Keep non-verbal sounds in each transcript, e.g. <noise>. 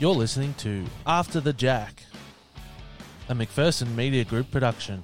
You're listening to After the Jack, a McPherson Media Group production.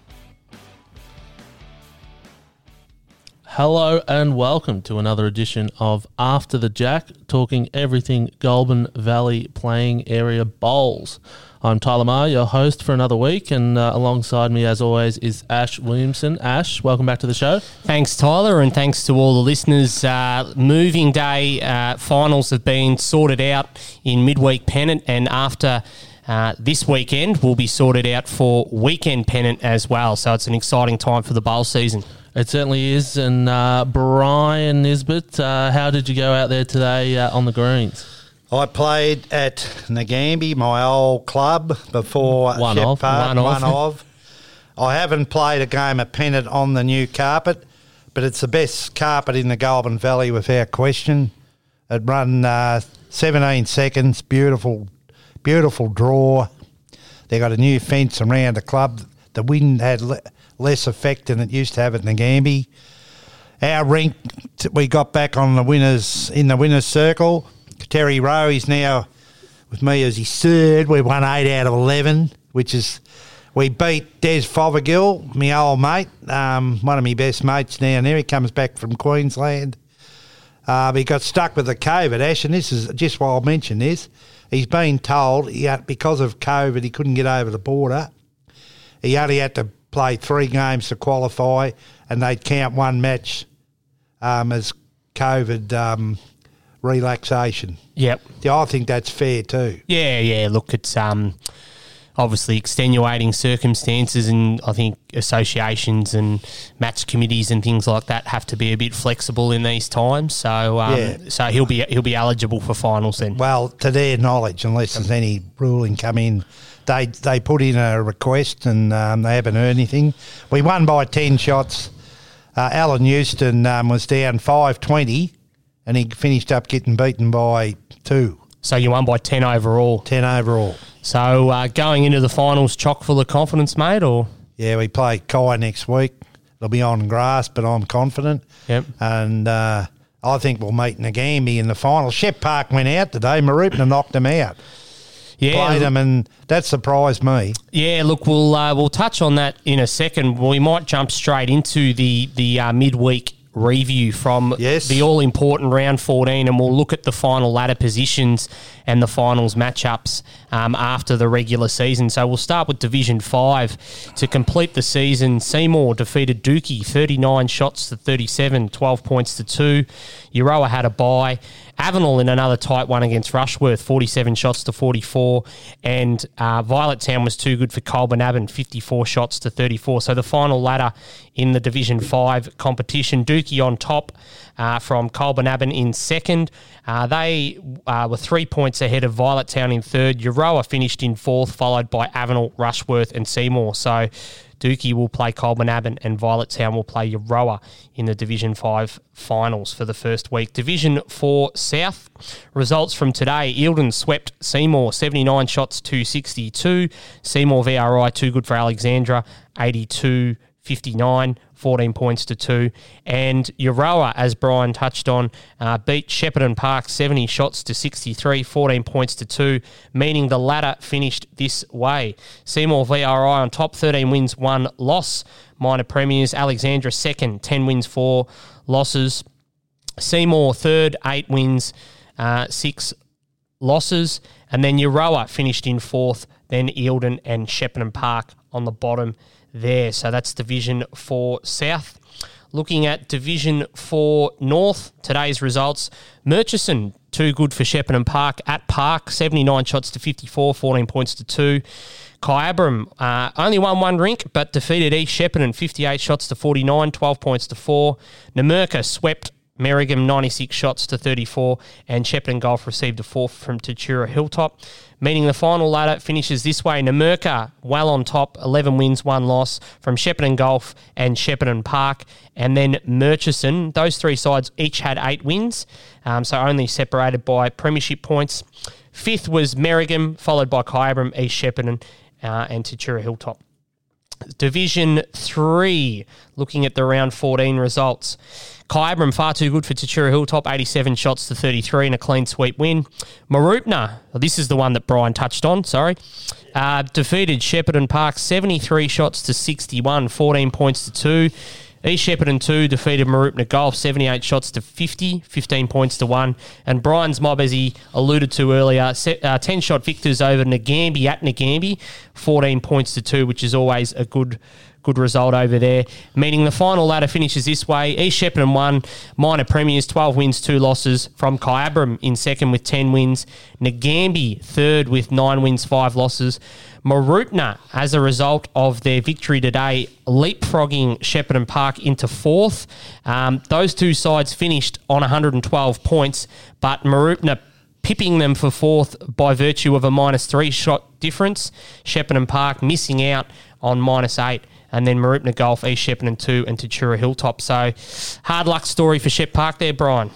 Hello and welcome to another edition of After the Jack, talking everything Goulburn Valley playing area bowls. I'm Tyler Marr, your host for another week, and uh, alongside me, as always, is Ash Williamson. Ash, welcome back to the show. Thanks, Tyler, and thanks to all the listeners. Uh, moving day uh, finals have been sorted out in midweek pennant, and after uh, this weekend will be sorted out for weekend pennant as well. So it's an exciting time for the bowl season. It certainly is. And uh, Brian Nisbet, uh, how did you go out there today uh, on the greens? I played at Nagambie, my old club, before One Shep of, Park, one of. one of. <laughs> I haven't played a game of pennant on the new carpet, but it's the best carpet in the Goulburn Valley without question. It run uh, 17 seconds, beautiful, beautiful draw. They got a new fence around the club. The wind had le- less effect than it used to have at Nagambie. Our rink, we got back on the winners in the winners circle. Terry Rowe is now with me as his third. We won eight out of eleven, which is we beat Des Fothergill, my old mate, um, one of my best mates down there. He comes back from Queensland. Uh, he got stuck with the COVID, Ash, and this is just why I mention this. He's been told he had, because of COVID he couldn't get over the border. He only had to play three games to qualify, and they'd count one match um, as COVID um, relaxation. Yep. Yeah, I think that's fair too. Yeah, yeah. Look, it's um, obviously extenuating circumstances, and I think associations and match committees and things like that have to be a bit flexible in these times. So, um, Yeah. so he'll be he'll be eligible for finals then. Well, to their knowledge, unless there's any ruling come in, they they put in a request and um, they haven't heard anything. We won by ten shots. Uh, Alan Houston um, was down five twenty, and he finished up getting beaten by two. So you won by ten overall. 10 overall. So uh, going into the finals, chock full of confidence, mate, or Yeah, we play Kai next week. It'll be on grass, but I'm confident. Yep. And uh, I think we'll meet Nagambie in the final. Shep Park went out today. Mooroopna knocked him out. Yeah, Played them, and that surprised me. Yeah, look, we'll uh, we'll touch on that in a second. We might jump straight into the the uh, midweek review from Yes. the all important round 14 and we'll look at the final ladder positions and the finals matchups um, after the regular season so we'll start with division 5 to complete the season seymour defeated dookie 39 shots to 37 12 points to 2 Euroa had a bye Avenel in another tight one against Rushworth, 47 shots to 44. And uh, Violet Town was too good for Colbinabbin, 54 shots to 34. So the final ladder in the Division 5 competition. Dookie on top uh, from Colbinabbin in second. Uh, they uh, were three points ahead of Violet Town in third. Euroa finished in fourth, followed by Avenel, Rushworth, and Seymour. So Dookie will play Colbinabbin and Violet Town will play Euroa in the Division 5 finals for the first week. Division 4 South results from today. Eildon swept Seymour 79 shots to 62. Seymour VRI too good for Alexandra 82 59. 14 points to 2. And Euroa, as Brian touched on, uh, beat Shepparton Park 70 shots to 63, 14 points to 2, meaning the latter finished this way. Seymour VRI on top, 13 wins, 1 loss. Minor premiers, Alexandra second, 10 wins, 4 losses. Seymour third, 8 wins, uh, 6 losses. And then Euroa finished in fourth, then Eildon and Shepparton Park on the bottom there. So that's Division 4 South. Looking at Division 4 North, today's results. Murchison, too good for Shepparton Park at Park, 79 shots to 54, 14 points to 2. Kyabram uh, only won one rink, but defeated East Shepparton, 58 shots to 49, 12 points to 4. Numurkah swept Merrigum 96 shots to 34, and Shepparton Golf received a fourth from Tatura Hilltop. Meaning the final ladder finishes this way. Numurkah well on top, 11 wins, 1 loss from Shepparton Golf and Shepparton Park. And then Murchison, those three sides each had 8 wins, um, so only separated by premiership points. Fifth was Merrigum, followed by Kyabram, East Shepparton, uh, and Tatura Hilltop. Division 3, looking at the round 14 results. Kyabram, far too good for Tatura Hilltop, 87 shots to 33 and a clean sweep win. Mooroopna, this is the one that Brian touched on, sorry, uh, defeated Shepparton Park, 73 shots to 61, 14 points to 2. East Shepparton 2 defeated Mooroopna Golf, 78 shots to 50, 15 points to 1. And Brian's mob, as he alluded to earlier, set, uh, 10 shot victors over Nagambie at Nagambie, 14 points to 2, which is always a good good result over there. Meaning the final ladder finishes this way. East Shepparton 1, minor premiers, 12 wins, 2 losses from Kyabram in second with 10 wins. Nagambie third with 9 wins, 5 losses. Mooroopna, as a result of their victory today, leapfrogging Shepparton Park into fourth. Um, those two sides finished on 112 points, but Mooroopna pipping them for fourth by virtue of a minus three shot difference. Shepparton Park missing out on minus eight. And then Mooroopna Golf, East Shepparton 2 and Tatura Hilltop. So hard luck story for Shep Park there, Brian.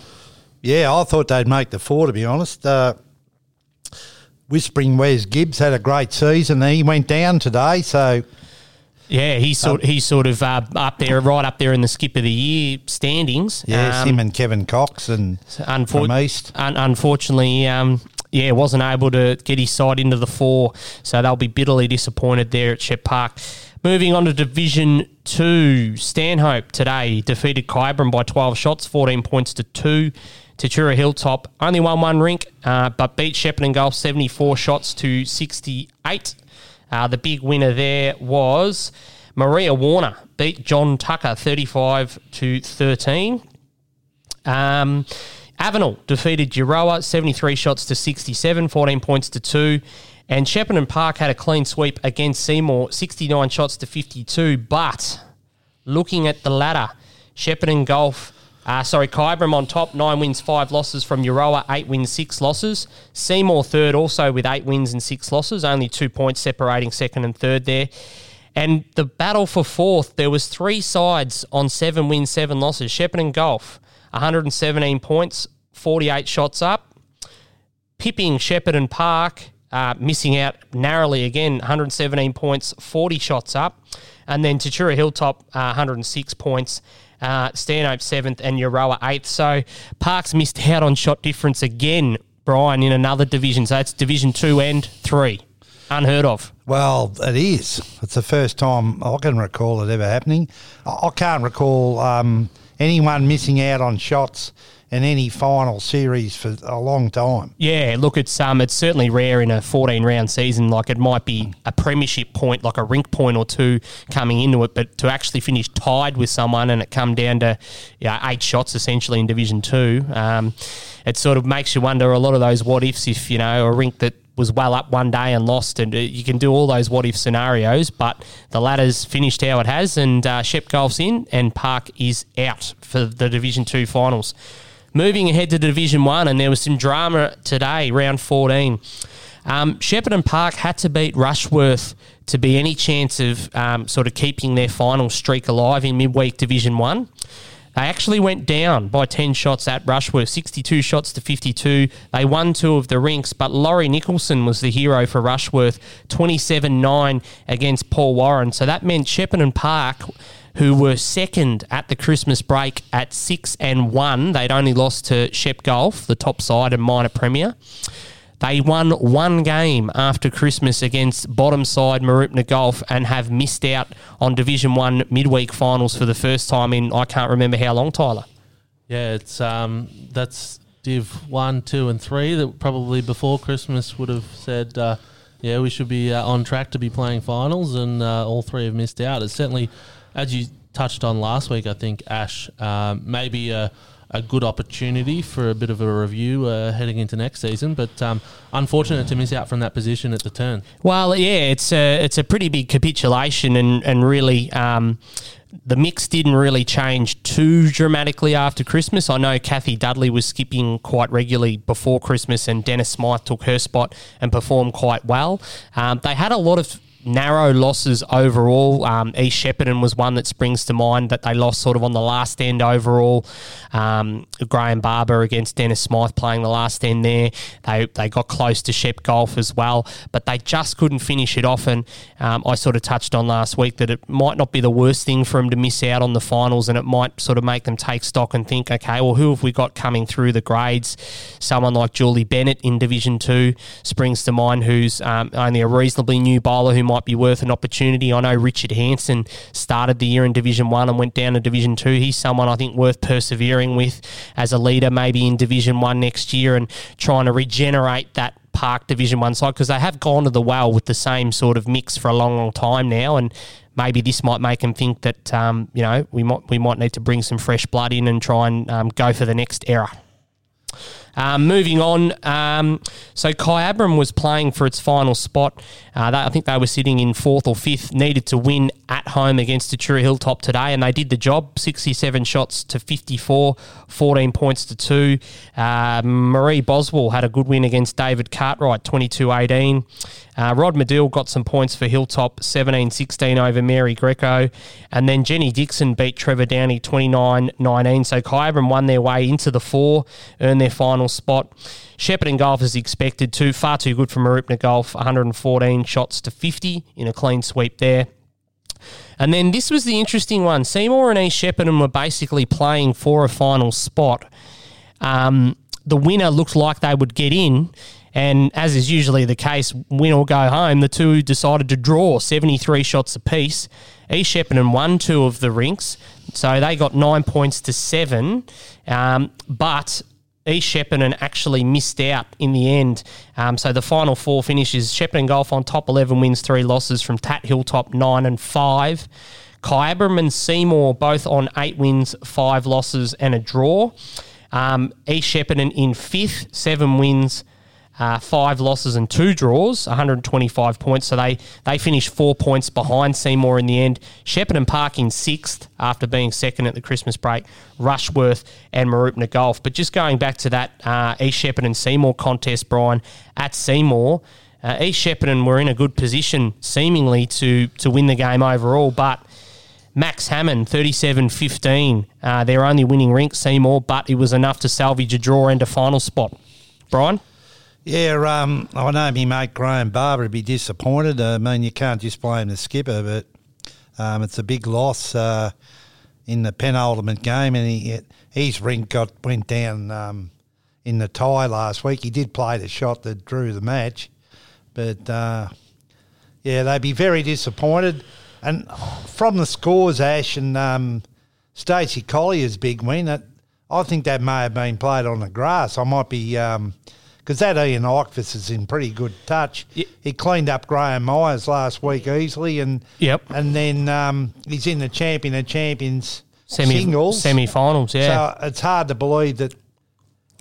Yeah, I thought they'd make the four, to be honest. Uh, Whispering Wes Gibbs had a great season. He went down today, so Yeah, he's sort he's sort of uh, up there, right up there in the skip of the year standings. yes, Um, him and Kevin Cox and unfor- from East. un- unfortunately, um, yeah, wasn't able to get his side into the four, so they'll be bitterly disappointed there at Shep Park. Moving on to Division Two, Stanhope today defeated Kyabram by 12 shots, 14 points to two. Tatura Hilltop only won one rink, uh, but beat Shepparton Golf 74 shots to 68. Uh, the big winner there was Maria Warner beat John Tucker 35 to 13. Um, Avenel defeated Euroa 73 shots to 67, 14 points to 2. And Shepparton Park had a clean sweep against Seymour, 69 shots to 52. But looking at the ladder, Shepparton Golf, uh, sorry, Kyabram on top, nine wins, five losses from Euroa, eight wins, six losses. Seymour third, also with eight wins and six losses, only two points separating second and third there. And the battle for fourth, there was three sides on seven wins, seven losses. Shepparton Golf, 117 points, 48 shots up. Pipping Shepparton Park, uh, missing out narrowly again, 117 points, 40 shots up. And then Tatura Hilltop, uh, 106 points. Uh, Stanhope seventh and Euroa eighth. So Parks missed out on shot difference again, Brian, in another division. So it's Division two and three. Unheard of. Well, it is. It's the first time I can recall it ever happening. I can't recall um, anyone missing out on shots in any final series for a long time. Yeah, look, it's um, it's certainly rare in a 14 round season. Like it might be a premiership point, like a rink point or two coming into it, but to actually finish tied with someone and it come down to yeah, eight shots essentially in Division Two, um, it sort of makes you wonder a lot of those what ifs. If you know a rink that was well up one day and lost, and uh, you can do all those what if scenarios, but the ladder's finished how it has, and uh, Shep Golf's in, and Park is out for the Division Two finals. Moving ahead to Division One, and there was some drama today, round 14. Um, Shepparton Park had to beat Rushworth to be any chance of um, sort of keeping their final streak alive in midweek Division One. They actually went down by 10 shots at Rushworth, 62 shots to 52. They won two of the rinks, but Laurie Nicholson was the hero for Rushworth, 27 9 against Paul Warren. So that meant Shepparton Park who were second at the Christmas break at six and one. They'd only lost to Shep Golf, the top side and minor premier. They won one game after Christmas against bottom side Mooroopna Golf and have missed out on Division One midweek finals for the first time in I can't remember how long, Tyler. Yeah, it's um, that's Div one, two, and three that probably before Christmas would have said, uh, yeah, we should be uh, on track to be playing finals, and uh, all three have missed out. It's certainly, as you touched on last week, I think Ash um, maybe a, a good opportunity for a bit of a review uh, heading into next season, but um, unfortunate to miss out from that position at the turn. Well, yeah, it's a it's a pretty big capitulation, and and really. Um, the mix didn't really change too dramatically after Christmas. I know Kathy Dudley was skipping quite regularly before Christmas, and Dennis Smythe took her spot and performed quite well. Um, they had a lot of narrow losses overall. Um, East Shepparton was one that springs to mind that they lost sort of on the last end overall. Um, Graham Barber against Dennis Smythe playing the last end there. They they got close to Shep Golf as well, but they just couldn't finish it off. And um, I sort of touched on last week that it might not be the worst thing for them to miss out on the finals, and it might sort of make them take stock and think, okay, well, who have we got coming through the grades? Someone like Julie Bennett in Division Two springs to mind, who's um, only a reasonably new bowler who might be worth an opportunity. I know Richard Hanson started the year in Division One and went down to Division Two. He's someone I think worth persevering with as a leader, maybe in Division One next year, and trying to regenerate that Park Division One side because they have gone to the well with the same sort of mix for a long, long time now, and maybe this might make them think that um, you know we might we might need to bring some fresh blood in and try and um, go for the next era. Um, moving on, um, Kyabram was playing for its final spot. Uh, they, I think they were sitting in fourth or fifth, needed to win at home against the Tatura Hilltop today, and they did the job 67 shots to 54, 14 points to 2. Uh, Marie Boswell had a good win against David Cartwright, 22 18. Uh, Rod Medill got some points for Hilltop, 17 16 over Mary Greco. And then Jenny Dixon beat Trevor Downey 29 19. So Kyabram won their way into the four, earned their final spot. Shepparton Golf is expected to, far too good for Mooroopna Golf, 114 shots to 50 in a clean sweep there. And then this was the interesting one. Seymour and East Shepparton were basically playing for a final spot. Um, the winner looked like they would get in, and as is usually the case, win or go home, the two decided to draw 73 shots apiece. East Shepparton won two of the rinks, so they got nine points to seven. Um, but East Shepparton actually missed out in the end. Um, so the final four finishes Shepparton Golf on top, 11 wins, three losses from Tat Hilltop, 9 and 5. Kyabram and Seymour both on eight wins, five losses, and a draw. Um, East Shepparton in fifth, seven wins, uh, five losses and two draws, 125 points. So they, they finished four points behind Seymour in the end. Shepparton Park in sixth after being second at the Christmas break. Rushworth and Mooroopna Golf. But just going back to that uh, East Shepparton Seymour contest, Brian, at Seymour, uh, East Shepparton were in a good position seemingly to, to win the game overall, but Max Hammond, 37 15. Uh, they're only winning rink Seymour, but it was enough to salvage a draw and a final spot. Brian? Yeah, um, I know me mate Graham Barber would be disappointed. I mean, you can't just blame the skipper, but um, it's a big loss uh, in the penultimate game, and he, his rink got went down um, in the tie last week. He did play the shot that drew the match, but uh, yeah, they'd be very disappointed. And from the scores, Ash and um, Stacey Collier's big win, that, I think that may have been played on the grass. I might be um, because that Ian Eichfuss is in pretty good touch. He cleaned up Graham Myers last week easily, and Yep. and then um, he's in the champion of champions Semi, singles. Semi-finals, yeah. So it's hard to believe that.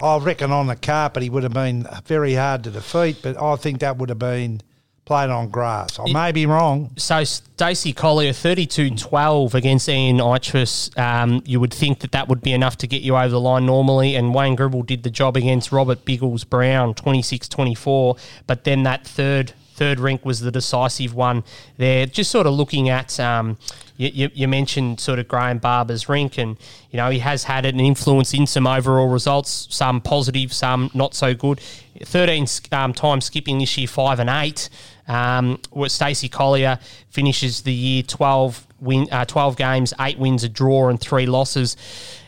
I reckon on the carpet he would have been very hard to defeat, but I think that would have been played on grass. I may be wrong. So Stacey Collier, 32-12 against Ian Eichfuss. Um, you would think that that would be enough to get you over the line normally, and Wayne Gribble did the job against Robert Biggles Brown, 26-24. But then that third third rink was the decisive one there. Just sort of looking at, um, you, you, you mentioned sort of Graham Barber's rink, and you know he has had an influence in some overall results, some positive, some not so good. 13 um, times skipping this year, five and eight. Um, Stacey Collier finishes the year 12 win, uh, 12 games, eight wins, a draw, and three losses.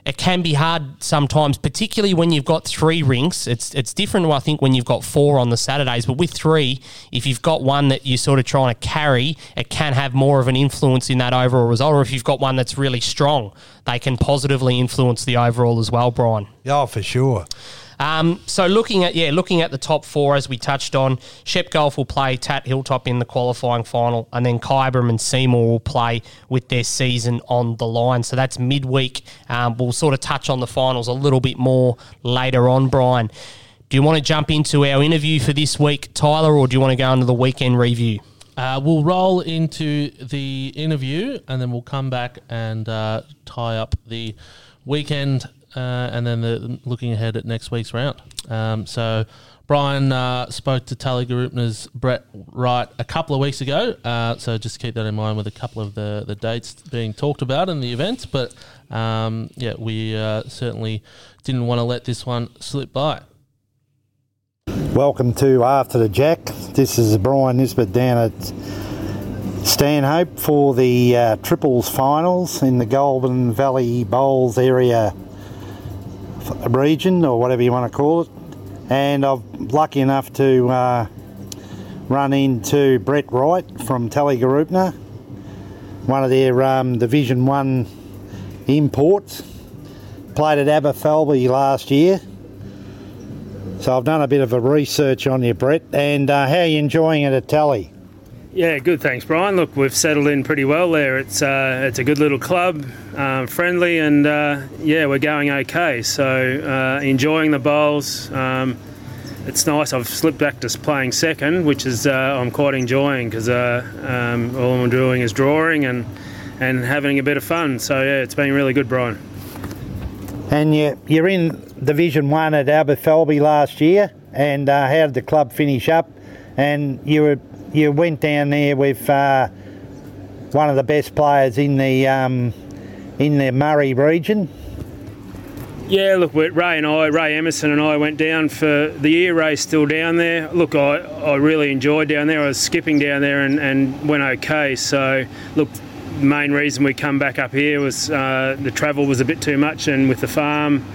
It can be hard sometimes, particularly when you've got three rinks. It's it's different, I think, when you've got four on the Saturdays. But with three, if you've got one that you're sort of trying to carry, it can have more of an influence in that overall result. Or if you've got one that's really strong, they can positively influence the overall as well, Brian. Yeah, for sure. Um, so looking at yeah, looking at the top four as we touched on, Shep Golf will play Tat Hilltop in the qualifying final, and then Kyabram and Seymour will play with their season on the line. So that's midweek. Um, we'll sort of touch on the finals a little bit more later on, Brian. Do you want to jump into our interview for this week, Tyler, or do you want to go into the weekend review? Uh, we'll roll into the interview and then we'll come back and uh, tie up the weekend uh, and then the, looking ahead at next week's round. Um, so Brian uh, spoke to Tallygaroopna's Brett Wright a couple of weeks ago. Uh, so just keep that in mind with a couple of the, the dates being talked about in the event. But um, yeah, we uh, certainly didn't want to let this one slip by. Welcome to After the Jack. This is Brian Nisbet down at Stanhope for the uh, triples finals in the Goulburn Valley Bowls area region or whatever you want to call it. And I'm lucky enough to uh, run into Brett Wright from Tallygaroopna, one of their um, Division 1 imports. Played at Aberfeldie last year. So I've done a bit of a research on you, Brett. And uh, how are you enjoying it at Tally? Yeah, good. Thanks, Brian. Look, we've settled in pretty well there. It's uh, it's a good little club, um, friendly, and uh, yeah, we're going okay. So uh, enjoying the bowls. Um, it's nice. I've slipped back to playing second, which is uh, I'm quite enjoying because uh, um, all I'm doing is drawing and and having a bit of fun. So yeah, it's been really good, Brian. And you, you're in Division One at Aberfeldie last year. And uh, how did the club finish up? And you were you went down there with uh, one of the best players in the um, in the Murray region. Yeah, look, Ray and I, Ray Emerson and I went down for the year. Ray's still down there. Look, I, I really enjoyed down there. I was skipping down there and, and went okay. So, look, the main reason we come back up here was uh, the travel was a bit too much, and with the farm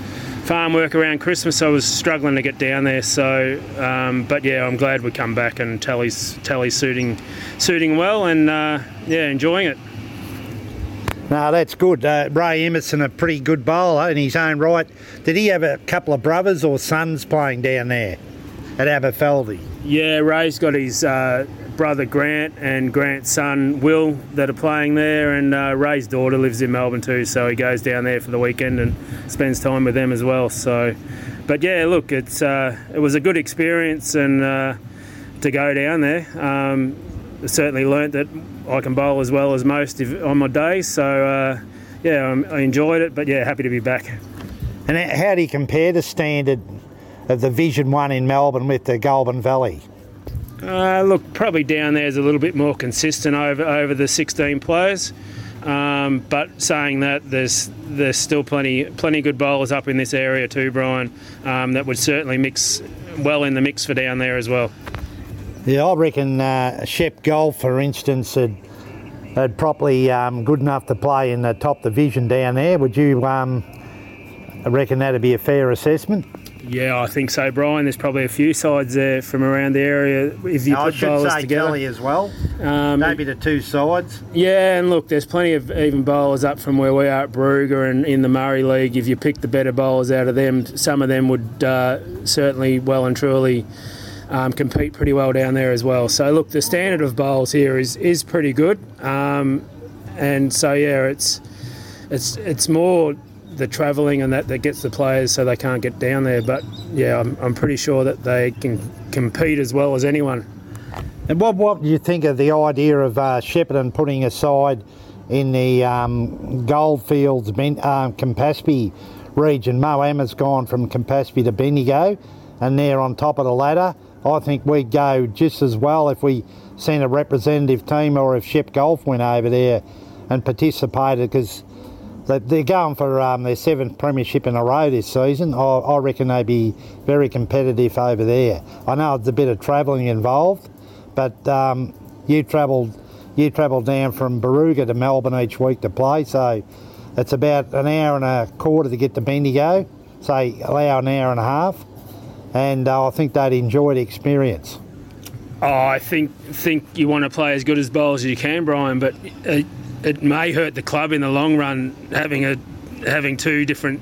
farm work around Christmas, I was struggling to get down there. So, um, but yeah, I'm glad we come back and Tally's Tally's suiting suiting well, and uh, yeah, enjoying it. No, that's good. Uh, Ray Emerson, a pretty good bowler in his own right. Did he have a couple of brothers or sons playing down there at Aberfeldie? Yeah, Ray's got his uh, brother Grant and Grant's son Will that are playing there, and uh, Ray's daughter lives in Melbourne too, so he goes down there for the weekend and spends time with them as well. So, but yeah, look, it's uh, it was a good experience and uh, to go down there. Um, certainly learnt that I can bowl as well as most if, on my day. So uh, yeah, I'm, I enjoyed it, but yeah, happy to be back. And how do you compare the standard of the Vision One in Melbourne with the Goulburn Valley? Uh, look, probably down there is a little bit more consistent over over the 16 players. Um, but saying that, there's there's still plenty plenty good bowlers up in this area too, Brian. Um, that would certainly mix well in the mix for down there as well. Yeah, I reckon uh, Shep Golf, for instance, had, had probably um, good enough to play in the top division down there. Would you um, reckon that'd be a fair assessment? Yeah, I think so, Brian. There's probably a few sides there from around the area. If you no, put I should say together, Kelly as well. Um, Maybe the two sides. Yeah, and look, there's plenty of even bowlers up from where we are at Barooga and in the Murray League. If you pick the better bowlers out of them, some of them would uh, certainly well and truly um, compete pretty well down there as well. So look, the standard of bowls here is is pretty good, um, and so yeah, it's it's it's more the travelling and that that gets the players so they can't get down there. But yeah, I'm, I'm pretty sure that they can compete as well as anyone. And what what do you think of the idea of uh, Shepparton putting aside in the um, Goldfields, ben, um, Campaspe region? Moama's gone from Campaspe to Bendigo, and they're on top of the ladder. I think we'd go just as well if we sent a representative team or if Shep Golf went over there and participated because they're going for um, their seventh premiership in a row this season. I, I reckon they'd be very competitive over there. I know it's a bit of travelling involved, but um, you travelled you travelled down from Barooga to Melbourne each week to play, so it's about an hour and a quarter to get to Bendigo. Say allow an hour and a half, and uh, I think they'd enjoy the experience. Oh, I think think you want to play as good as bowls as you can, Brian, but. Uh, it may hurt the club in the long run having a having two different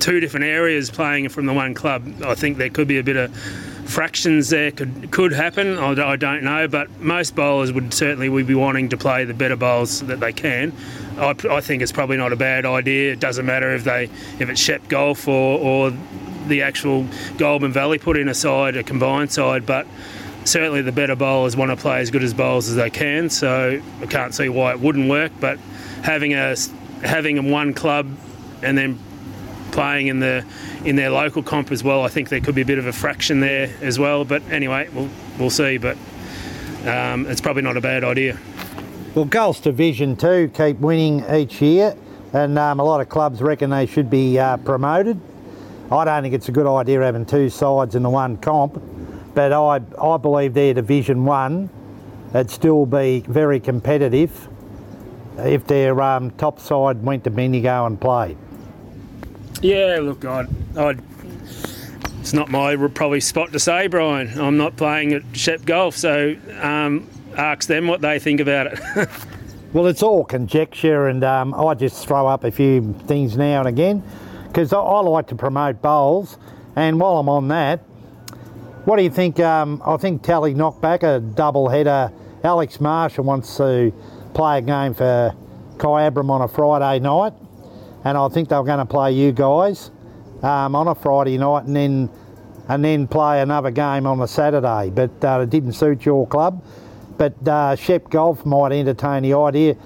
two different areas playing from the one club. I think there could be a bit of fractions there could could happen. I, I don't know, but most bowlers would certainly would be wanting to play the better bowls that they can. I, I think it's probably not a bad idea. It doesn't matter if they if it's Shep Golf or or the actual Goulburn Valley put in a side, a combined side, but certainly the better bowlers want to play as good as bowls as they can. So I can't see why it wouldn't work. But having a having one club and then playing in the in their local comp as well. I think there could be a bit of a fraction there as well. But anyway, we'll we'll see. But um, it's probably not a bad idea. Well, Golf's Division 2 keep winning each year, and um, a lot of clubs reckon they should be uh, promoted. I don't think it's a good idea having two sides in the one comp, but I, I believe their Division 1 it'd still be very competitive if their um, top side went to Bendigo and played. Yeah, look, I'd, I'd, it's not my probably spot to say, Brian. I'm not playing at Shep Golf, so um, ask them what they think about it. <laughs> Well, it's all conjecture, and um, I just throw up a few things now and again because I, I like to promote bowls. And while I'm on that, what do you think? Um, I think Tally knocked back a double header. Alex Marshall wants to play a game for Kyabram on a Friday night, and I think they're going to play you guys um, on a Friday night, and then and then play another game on a Saturday. But uh, it didn't suit your club. But uh, Shep Golf might entertain the idea,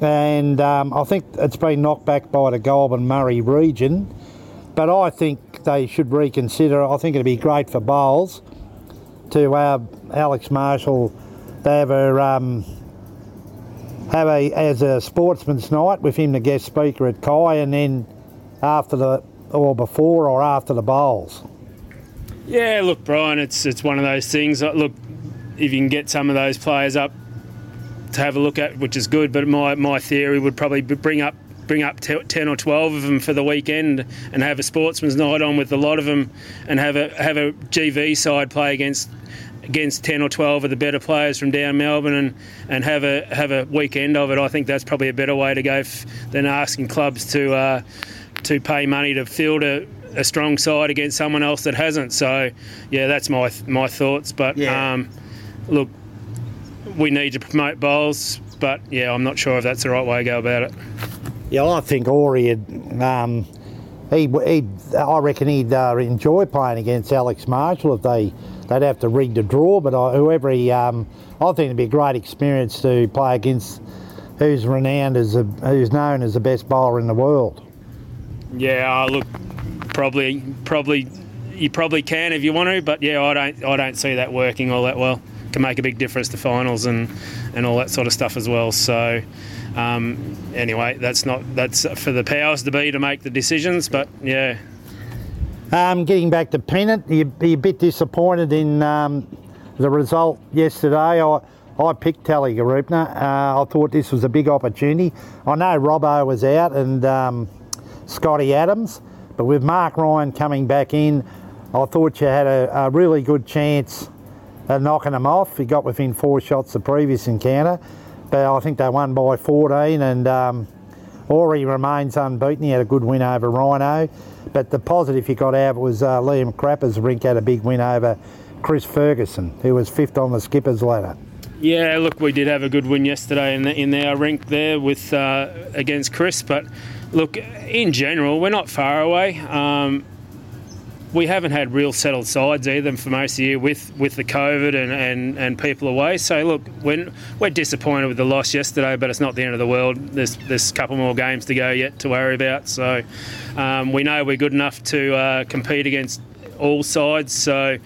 and um, I think it's been knocked back by the Goulburn Murray region. But I think they should reconsider. I think it'd be great for bowls to have Alex Marshall have a um, have a as a sportsman's night with him the guest speaker at Kai, and then after the or before or after the bowls. yeah, look, Brian, it's it's one of those things. uh, Look, if you can get some of those players up to have a look at, which is good. But my, my theory would probably bring up bring up te- ten or twelve of them for the weekend and have a sportsman's night on with a lot of them, and have a have a GV side play against against ten or twelve of the better players from down Melbourne, and, and have a have a weekend of it. I think that's probably a better way to go f- than asking clubs to uh, to pay money to field a. A strong side against someone else that hasn't. So, yeah, that's my my thoughts. But Yeah. um, look, we need to promote bowls, but yeah, I'm not sure if that's the right way to go about it. Yeah, I think Ori had. Um, he, he, I reckon he'd uh, enjoy playing against Alex Marshall if they they'd have to rig the draw. But I, whoever he, um, I think it'd be a great experience to play against who's renowned as a, who's known as the best bowler in the world. Yeah, uh, look, probably, probably, you probably can if you want to, but yeah, I don't, I don't see that working all that well. Can make a big difference to finals and and all that sort of stuff as well. So. Um, anyway, that's not that's for the powers to be to make the decisions, but yeah, Um, getting back to Pennant, you you a bit disappointed in um, the result yesterday. I I picked Tallygaroopna. Uh, I thought this was a big opportunity. I know Robbo was out and um, Scotty Adams, but with Mark Ryan coming back in, I thought you had a, a really good chance knocking them off. He got within four shots the previous encounter, but I think they won by 14 and. Um, Ori remains unbeaten. He had a good win over Rhino. But the positive he got out was uh, Liam Crapper's rink had a big win over Chris Ferguson, who was fifth on the skipper's ladder. Yeah, look, we did have a good win yesterday in, the, in our rink there with uh, against Chris, but look, in general, we're not far away. Um, we haven't had real settled sides either for most of the year with, with the COVID and, and, and people away. So look, we're, we're disappointed with the loss yesterday, but it's not the end of the world. There's there's a couple more games to go yet to worry about. So um, we know we're good enough to uh, compete against all sides. So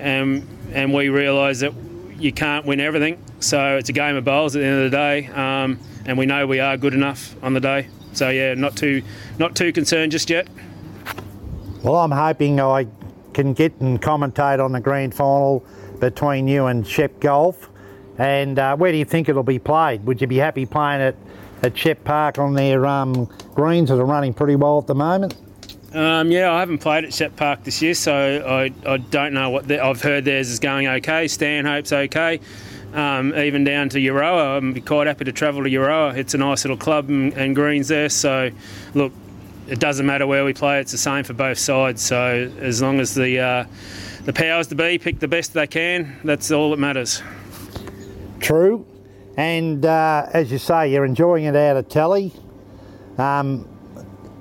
um, and we realise that you can't win everything. So it's a game of bowls at the end of the day, um, and we know we are good enough on the day. So yeah, not too not too concerned just yet. Well, I'm hoping I can get and commentate on the grand final between you and Shep Golf. And uh, where do you think it'll be played? Would you be happy playing it at Shep Park on their um, greens that are running pretty well at the moment? Um, yeah, I haven't played at Shep Park this year, so I, I don't know what the, I've heard. Theirs is going okay. Stanhope's okay. Um, even down to Euroa, I'm quite happy to travel to Euroa. It's a nice little club and, and greens there. So, look, it doesn't matter where we play. It's the same for both sides. So as long as the uh, the powers to be pick the best they can, that's all that matters. True. And uh, as you say, you're enjoying it out of Tally. Um,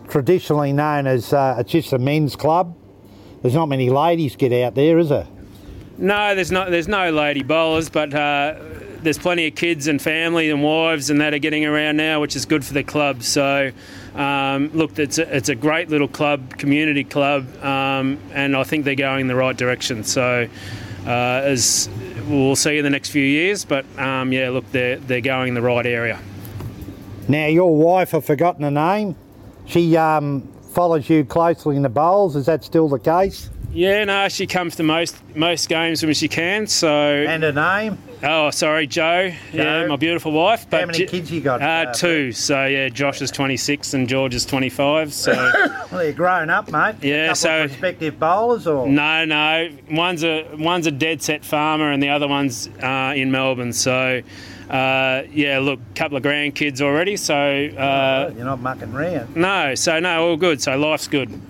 traditionally known as uh, it's just a men's club. There's not many ladies get out there, is there? No, there's no there's no lady bowlers, but uh, there's plenty of kids and family and wives and that are getting around now, which is good for the club. So um, look, it's a, it's a great little club, community club, um, and I think they're going in the right direction. So, uh, as we'll see in the next few years, but um, yeah, look, they're they're going in the right area. Now, your wife, I've forgotten her name. She um, follows you closely in the bowls. Is that still the case? Yeah, no, she comes to most most games when she can. So, And her name? oh, sorry, Joe. Yeah, my beautiful wife. How many kids you got? Uh, two. So yeah, Josh is 26 and George is 25. So <coughs> Well, you're grown up, mate. Yeah, so- prospective bowlers, or no, no, one's a one's a dead set farmer and the other one's uh, in Melbourne. So uh, yeah, look, couple of grandkids already. So uh, you're not mucking around. no, so no, all good. So life's good.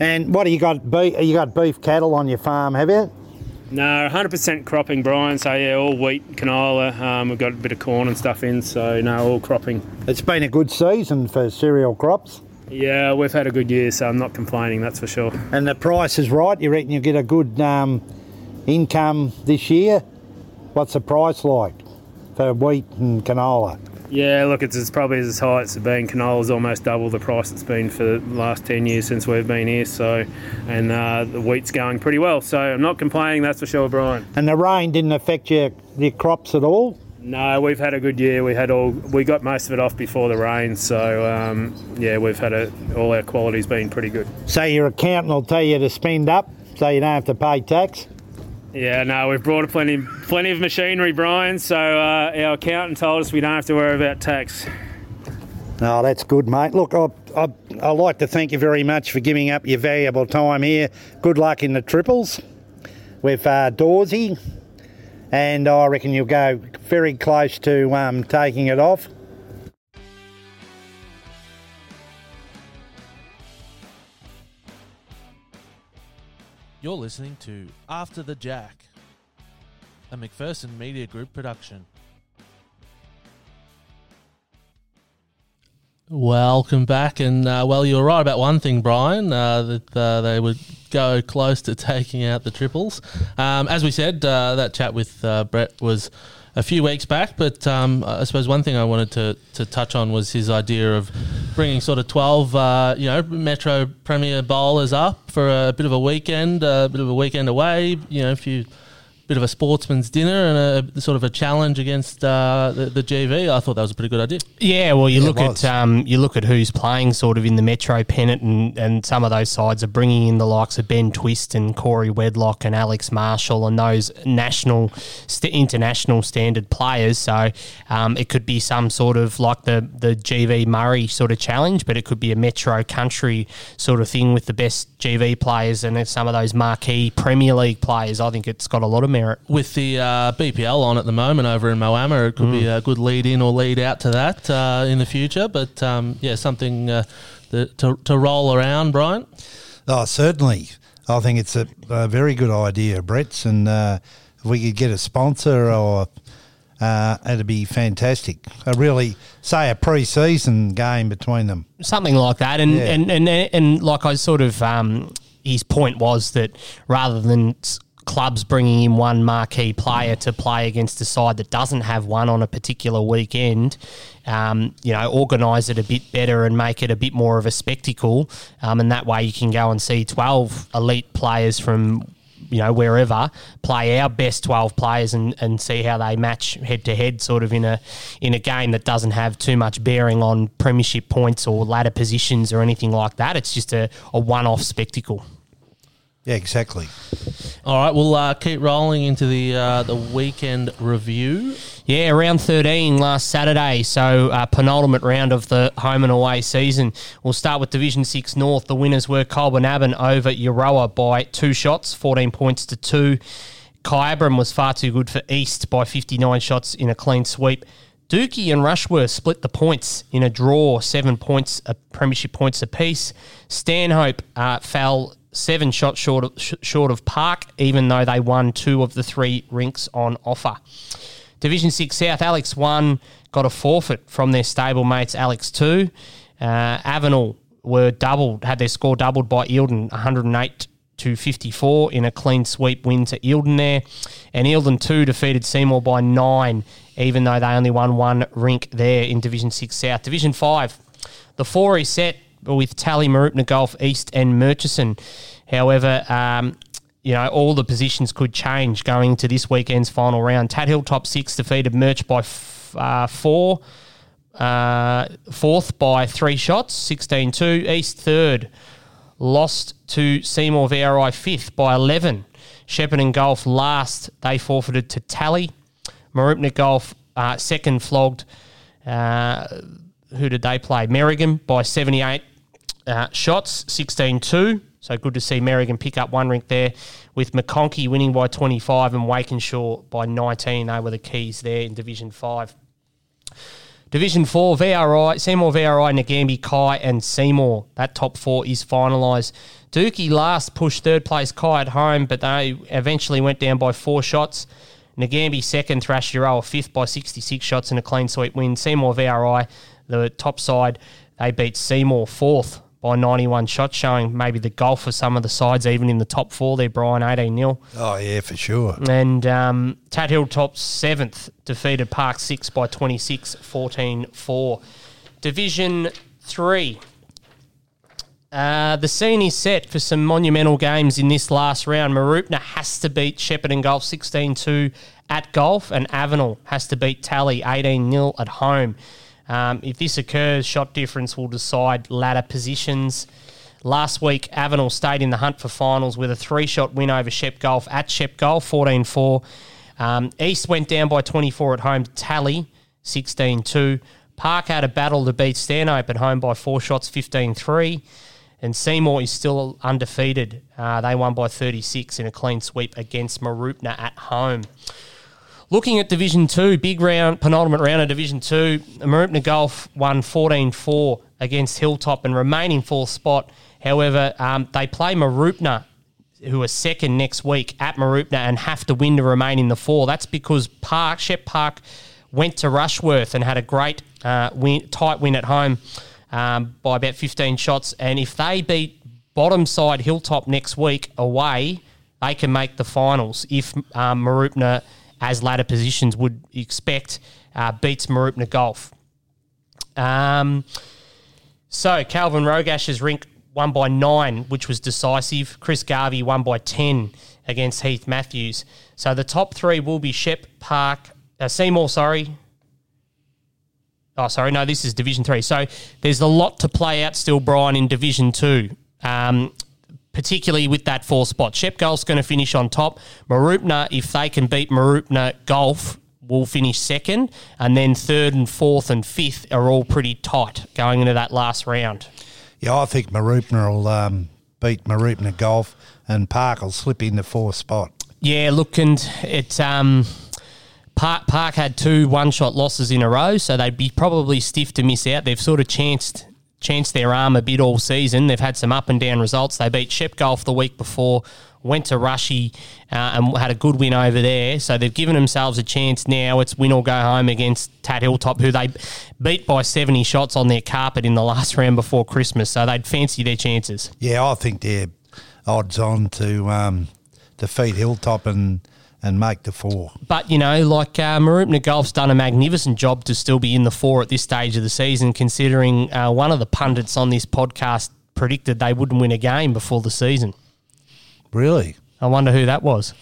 And what do you got? Beef, you got beef cattle on your farm, have you? No, 100% cropping, Brian. So yeah, all wheat, canola. Um, we've got a bit of corn and stuff in. So no, all cropping. It's been a good season for cereal crops, Yeah, we've had a good year, so I'm not complaining. That's for sure. and the price is right. You reckon you get a good um, income this year? What's the price like for wheat and canola? Yeah, look, it's, it's probably as high as it's been. Canola's almost double the price it's been for the last 10 years since we've been here. So, and uh, the wheat's going pretty well. So I'm not complaining, that's for sure, Brian. And the rain didn't affect your, your crops at all? No, we've had a good year. We had all we got most of it off before the rain. So um, yeah, we've had a, all our quality's been pretty good. So your accountant will tell you to spend up so you don't have to pay tax? Yeah, no, we've brought plenty plenty of machinery, Brian. So uh, our accountant told us we don't have to worry about tax. Oh, that's good, mate. Look, I, I, I'd like to thank you very much for giving up your valuable time here. Good luck in the triples with uh, Dawsey, and I reckon you'll go very close to um, taking it off. You're listening to After the Jack, a McPherson Media Group production. Welcome back, and uh, well, you were right about one thing, Brian. Uh, that uh, they would go close to <laughs> taking out the triples. Um, as we said, uh, that chat with uh, Brett was a few weeks back, but um, I suppose one thing I wanted to, to touch on was his idea of bringing sort of twelve, uh, you know, Metro Premier bowlers up for a bit of a weekend, a bit of a weekend away. You know, if you bit of a sportsman's dinner and a sort of a challenge against uh, the, the GV. I thought that was a pretty good idea. Yeah, well, you Yeah, look at um, you look at who's playing sort of in the Metro pennant, and, and some of those sides are bringing in the likes of Ben Twist and Corey Wedlock and Alex Marshall and those national, st- international standard players. So um, it could be some sort of like the the GV Murray sort of challenge, but it could be a Metro country sort of thing with the best GV players and some of those marquee Premier League players. I think it's got a lot of merit. With the uh, BPL on at the moment over in Moama, it could be a good lead in or lead out to that uh, in the future. But um, yeah, something uh, that, to, to roll around, Brian. Oh, certainly. I think it's a, a very good idea, Brett's, and uh, if we could get a sponsor or uh, it'd be fantastic. A really, say, a pre-season game between them. something like that. And Yeah. and, and and like I sort of um, his point was that rather than s- clubs bringing in one marquee player to play against a side that doesn't have one on a particular weekend, um, you know, organise it a bit better and make it a bit more of a spectacle. Um, and that way you can go and see twelve elite players from you know, wherever, play our best twelve players and, and see how they match head to head, sort of in a in a game that doesn't have too much bearing on premiership points or ladder positions or anything like that. It's just a, a one off spectacle. Yeah, exactly. All right, we'll uh, keep rolling into the uh, the weekend review. Yeah, round 13 last Saturday. So, uh, penultimate round of the home and away season. We'll start with Division 6 North. The winners were Colbinabbin over Euroa by two shots, 14 points to two. Kyabram was far too good for East by 59 shots in a clean sweep. Dookie and Rushworth split the points in a draw, seven points, a premiership points apiece. Stanhope uh, fell seven shots short of, sh- short of Park, even though they won two of the three rinks on offer. Division 6 South, Alex 1 got a forfeit from their stablemates, Alex 2. Uh, Avenel were doubled, had their score doubled by Eildon, 108 to 54 in a clean sweep win to Eildon there. And Eildon 2 defeated Seymour by 9, even though they only won one rink there in Division 6 South. Division 5, The four is set with Tally, Mooroopna Golf, East, and Murchison. However, um, you know, all the positions could change going to this weekend's final round. Tat Hill top six defeated Merch by f- uh, four. Uh, fourth by three shots, 16 2. East third, lost to Seymour VRI fifth by 11. Shepparton Golf last, they forfeited to Tally. Mooroopna Golf uh, second flogged. Uh, who did they play? Merrigum by 78 uh, shots, 16 2. So good to see Merrigum pick up one rink there with McConkey winning by 25 and Wakenshaw by 19. They were the keys there in Division 5. Division 4, VRI, Seymour VRI, Nagambie, Kai, and Seymour. That top four is finalised. Dookie last pushed third place Kai at home, but they eventually went down by four shots. Nagambie second, Thrash Euroa fifth by 66 shots and a clean sweep win. Seymour VRI, the top side, they beat Seymour fourth by 91 shots, showing maybe the golf for some of the sides, even in the top four there, Brian, 18 0. Oh, yeah, for sure. And um, Tat Hill top seventh, defeated Park six by 26, 14 4. Division three. Uh, the scene is set for some monumental games in this last round. Mooroopna has to beat Shepparton Golf 16 2 at golf, and Avenel has to beat Tally 18 0 at home. Um, if this occurs, shot difference will decide ladder positions. Last week, Avenel stayed in the hunt for finals with a three shot win over Shep Golf at Shep Golf 14 4. Um, East went down by 24 at home to Tally 16 2. Park had a battle to beat Stanhope at home by four shots 15 3. And Seymour is still undefeated. Uh, they won by 36 in a clean sweep against Mooroopna at home. Looking at Division 2, big round, penultimate round of Division 2, Mooroopna Golf won 14 4 against Hilltop and remain in fourth spot. However, um, they play Mooroopna, who are second next week at Mooroopna and have to win to remain in the four. That's because Park, Shep Park, went to Rushworth and had a great uh, win, tight win at home um, by about 15 shots. And if they beat bottom side Hilltop next week away, they can make the finals if um, Mooroopna as ladder positions would expect, uh, beats Mooroopna Golf. Um, so Calvin Rogash's rink won by nine, which was decisive. Chris Garvey won by 10 against Heath Matthews. So the top three will be Shep, Park, uh, Seymour, sorry. Oh, sorry, no, this is Division 3. So there's a lot to play out still, Brian, in Division 2. Um, particularly with that four spot. Shep Golf's going to finish on top. Mooroopna, if they can beat Mooroopna Golf, will finish second. And then third and fourth and fifth are all pretty tight going into that last round. Yeah, I think Mooroopna will um, beat Mooroopna Golf and Park will slip in the fourth spot. Yeah, look, and it. Um, Park, Park had two one shot losses in a row, so they'd be probably stiff to miss out. They've sort of chanced chanced their arm a bit all season. They've had some up and down results. They beat Shep Golf the week before, went to Rushy uh, and had a good win over there. So they've given themselves a chance now. It's win or go home against Tat Hilltop, who they beat by 70 shots on their carpet in the last round before Christmas. So they'd fancy their chances. Yeah, I think they're odds on to um, defeat Hilltop and and make the four. But, you know, like uh, Mooroopna Golf's done a magnificent job to still be in the four at this stage of the season, considering uh, one of the pundits on this podcast predicted they wouldn't win a game before the season. Really? I wonder who that was.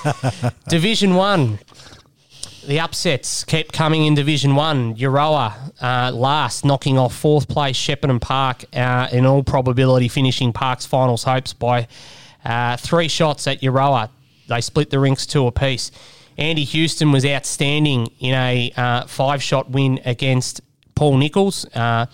<laughs> Division 1. The upsets kept coming in Division 1. Euroa uh, last, knocking off fourth place Shepparton Park, uh, in all probability finishing Park's finals hopes by uh, three shots at Euroa they split the rinks two apiece. Andy Houston was outstanding in a uh, five shot win against Paul Nichols. Uh,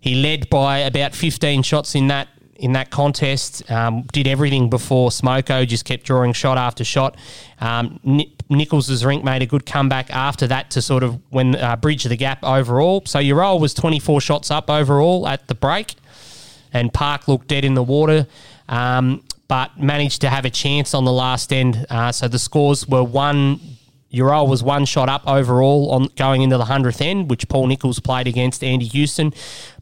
he led by about 15 shots in that in that contest. Um, did everything before Smoko, just kept drawing shot after shot. Um, Nichols' rink made a good comeback after that to sort of when uh, bridge the gap overall. So Euroa was 24 shots up overall at the break, and Park looked dead in the water. Um, but managed to have a chance on the last end. Uh, so the scores were one. Euroa was one shot up overall on going into the hundredth end, which Paul Nichols played against Andy Houston.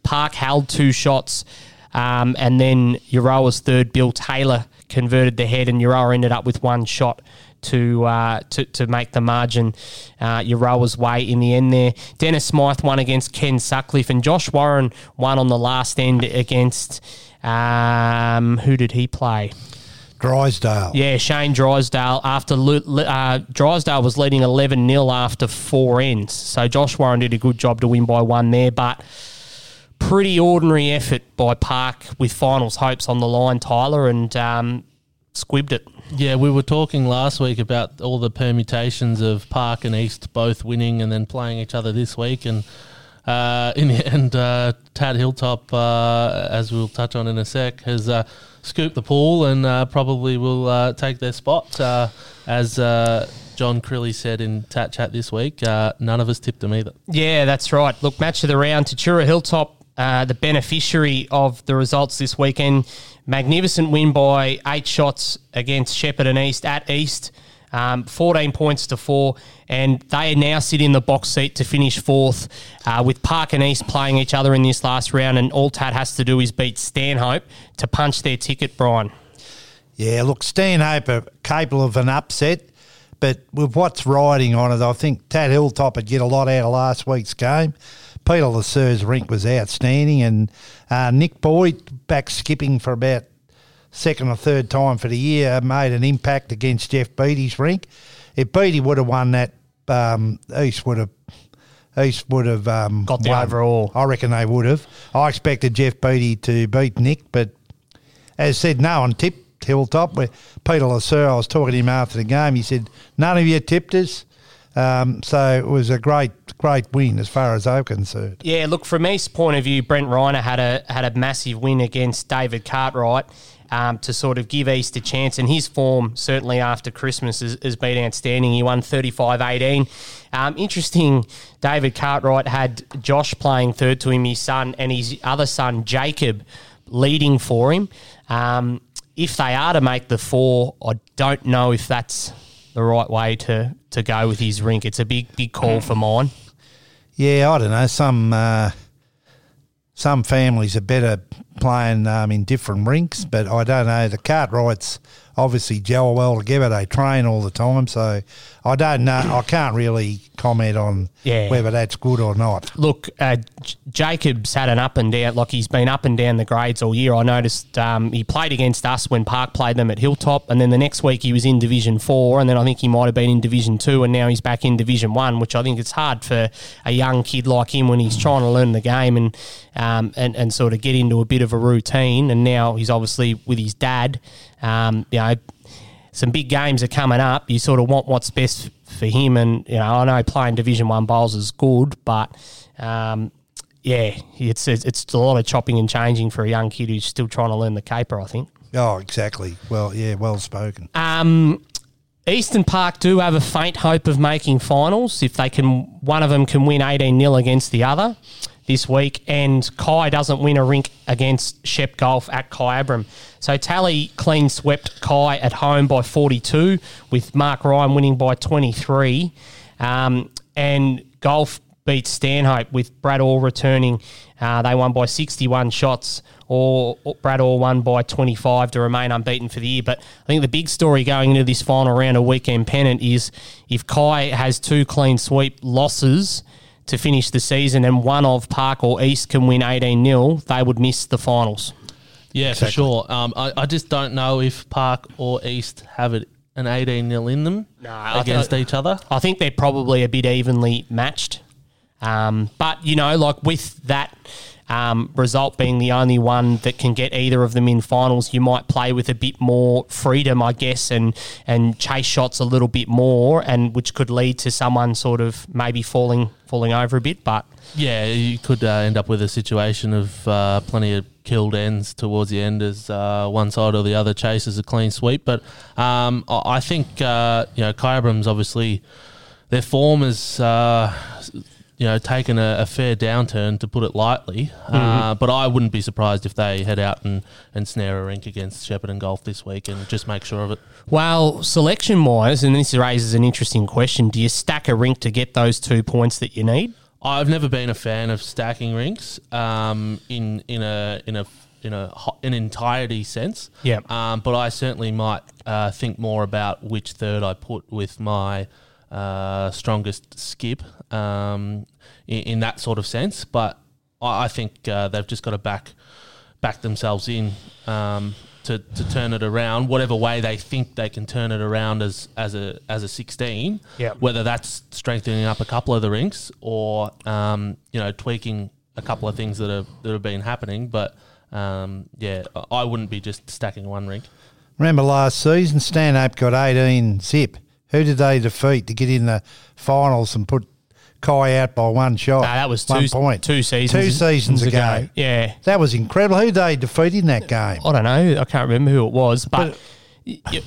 Park held two shots, um, and then Euroa was third. Bill Taylor converted the head, and Euroa ended up with one shot to uh, to, to make the margin uh, rowers' way in the end there. Dennis Smythe won against Ken Sutcliffe, and Josh Warren won on the last end against. Um, who did he play? Drysdale. Yeah, Shane Drysdale after uh, Drysdale was leading 11 0 after four ends. So Josh Warren did a good job to win by one there, but pretty ordinary effort by Park with finals hopes on the line, Tyler, and um, squibbed it. Yeah, we were talking last week about all the permutations of Park and East both winning and then playing each other this week, and uh, <laughs> in the end, uh, Tat Hilltop, uh, as we'll touch on in a sec, has uh, scooped the pool and uh, probably will uh, take their spot. as John Crilly said in Tat Chat this week, none of us tipped them either. Yeah, that's right. Look, match of the round, Tatura Hilltop, the beneficiary of the results this weekend. Magnificent win by eight shots against Shepparton East at East. Um, 14 points to four, and they now sit in the box seat to finish fourth uh, with Park and East playing each other in this last round. And all Tat has to do is beat Stanhope to punch their ticket, Brian. Yeah, look, Stanhope are capable of an upset, but with what's riding on it, I think Tat Hilltop would get a lot out of last week's game. Peter Lasser's rink was outstanding, and uh, Nick Boyd back skipping for about second or third time for the year, made an impact against Jeff Beatty's rink. If Beatty would have won that, um, East would have East would have um, got the won. overall. I reckon they would have. I expected Jeff Beatty to beat Nick, but as said, no one tipped Hilltop. Where Peter Lasser, I was talking to him after the game. He said none of you tipped us. Um, so it was a great, great win as far as I'm concerned. Yeah, look from East's point of view, Brent Reiner had a had a massive win against David Cartwright um, to sort of give East a chance. And his form, certainly after Christmas, has, has been outstanding. He won 35 18. Um, interesting, David Cartwright had Josh playing third to him, his son, and his other son, Jacob, leading for him. Um, if they are to make the four, I don't know if that's the right way to, to go with his rink. It's a big, big call for mine. Yeah, I don't know. Some uh, some families are better playing um, in different rinks, but I don't know. The Cartwrights obviously gel well together. They train all the time, so I don't know. I can't really comment on yeah. whether that's good or not. Look, uh, J- Jacobs had an up and down, like he's been up and down the grades all year. I noticed um, he played against us when Park played them at Hilltop, and then the next week he was in Division Four, and then I think he might have been in Division Two, and now he's back in Division One, which I think it's hard for a young kid like him when he's trying to learn the game and um, and and sort of get into a bit of a routine. And now he's obviously with his dad. Um, you know, some big games are coming up. You sort of want what's best for him, and you know, I know playing Division One bowls is good, but um, yeah, it's it's a lot of chopping and changing for a young kid who's still trying to learn the caper. I think. Oh, exactly. Well, yeah, well spoken. Um, Eastern Park do have a faint hope of making finals if they can. One of them can win eighteen 0 against the other this week, and Kai doesn't win a rink against Shep Golf at Kyabram. So Tally clean swept Kai at home by 42, with Mark Ryan winning by 23. Um, and Golf beat Stanhope with Brad Orr returning. Uh, they won by 61 shots, or, Brad Orr won by 25 to remain unbeaten for the year. But I think the big story going into this final round of weekend pennant is if Kai has two clean sweep losses to finish the season and one of Park or East can win 18 0, they would miss the finals. Yeah, exactly. for sure. Um, I, I just don't know if Park or East have it an 18 0 in them no, against th- each other. I think they're probably a bit evenly matched. Um, but, you know, like with that um, result being the only one that can get either of them in finals, you might play with a bit more freedom, I guess, and and chase shots a little bit more, and which could lead to someone sort of maybe falling falling over a bit. But yeah, you could uh, end up with a situation of uh, plenty of killed ends towards the end as uh, one side or the other chases a clean sweep. But um, I think uh, you know Kyabram's obviously their form is uh, you know, taken a, a, fair downturn to put it lightly. Mm-hmm. Uh, but I wouldn't be surprised if they head out and, and snare a rink against Shepparton Golf this week and just make sure of it. Well, selection wise, and this raises an interesting question: Do you stack a rink to get those two points that you need? I've never been a fan of stacking rinks um, in in a in a in a an entirety sense. Yeah. Um, but I certainly might uh, think more about which third I put with my uh, strongest skip um, in, in that sort of sense. But I, I think uh, they've just got to back back themselves in um, to, to turn it around, whatever way they think they can turn it around as as a as a sixteen. Yeah. Whether that's strengthening up a couple of the rinks or um, you know tweaking a couple of things that have that have been happening, but. Um, yeah, I- I wouldn't be just stacking one rink. Remember last season, Stanhope got 18 zip. Who did they defeat to get in the finals and put Kai out by one shot? Nah, that was one two, point. two seasons Two seasons ago. ago. Yeah. That was incredible. Who they defeated in that game? I don't know. I can't remember who it was, but, But-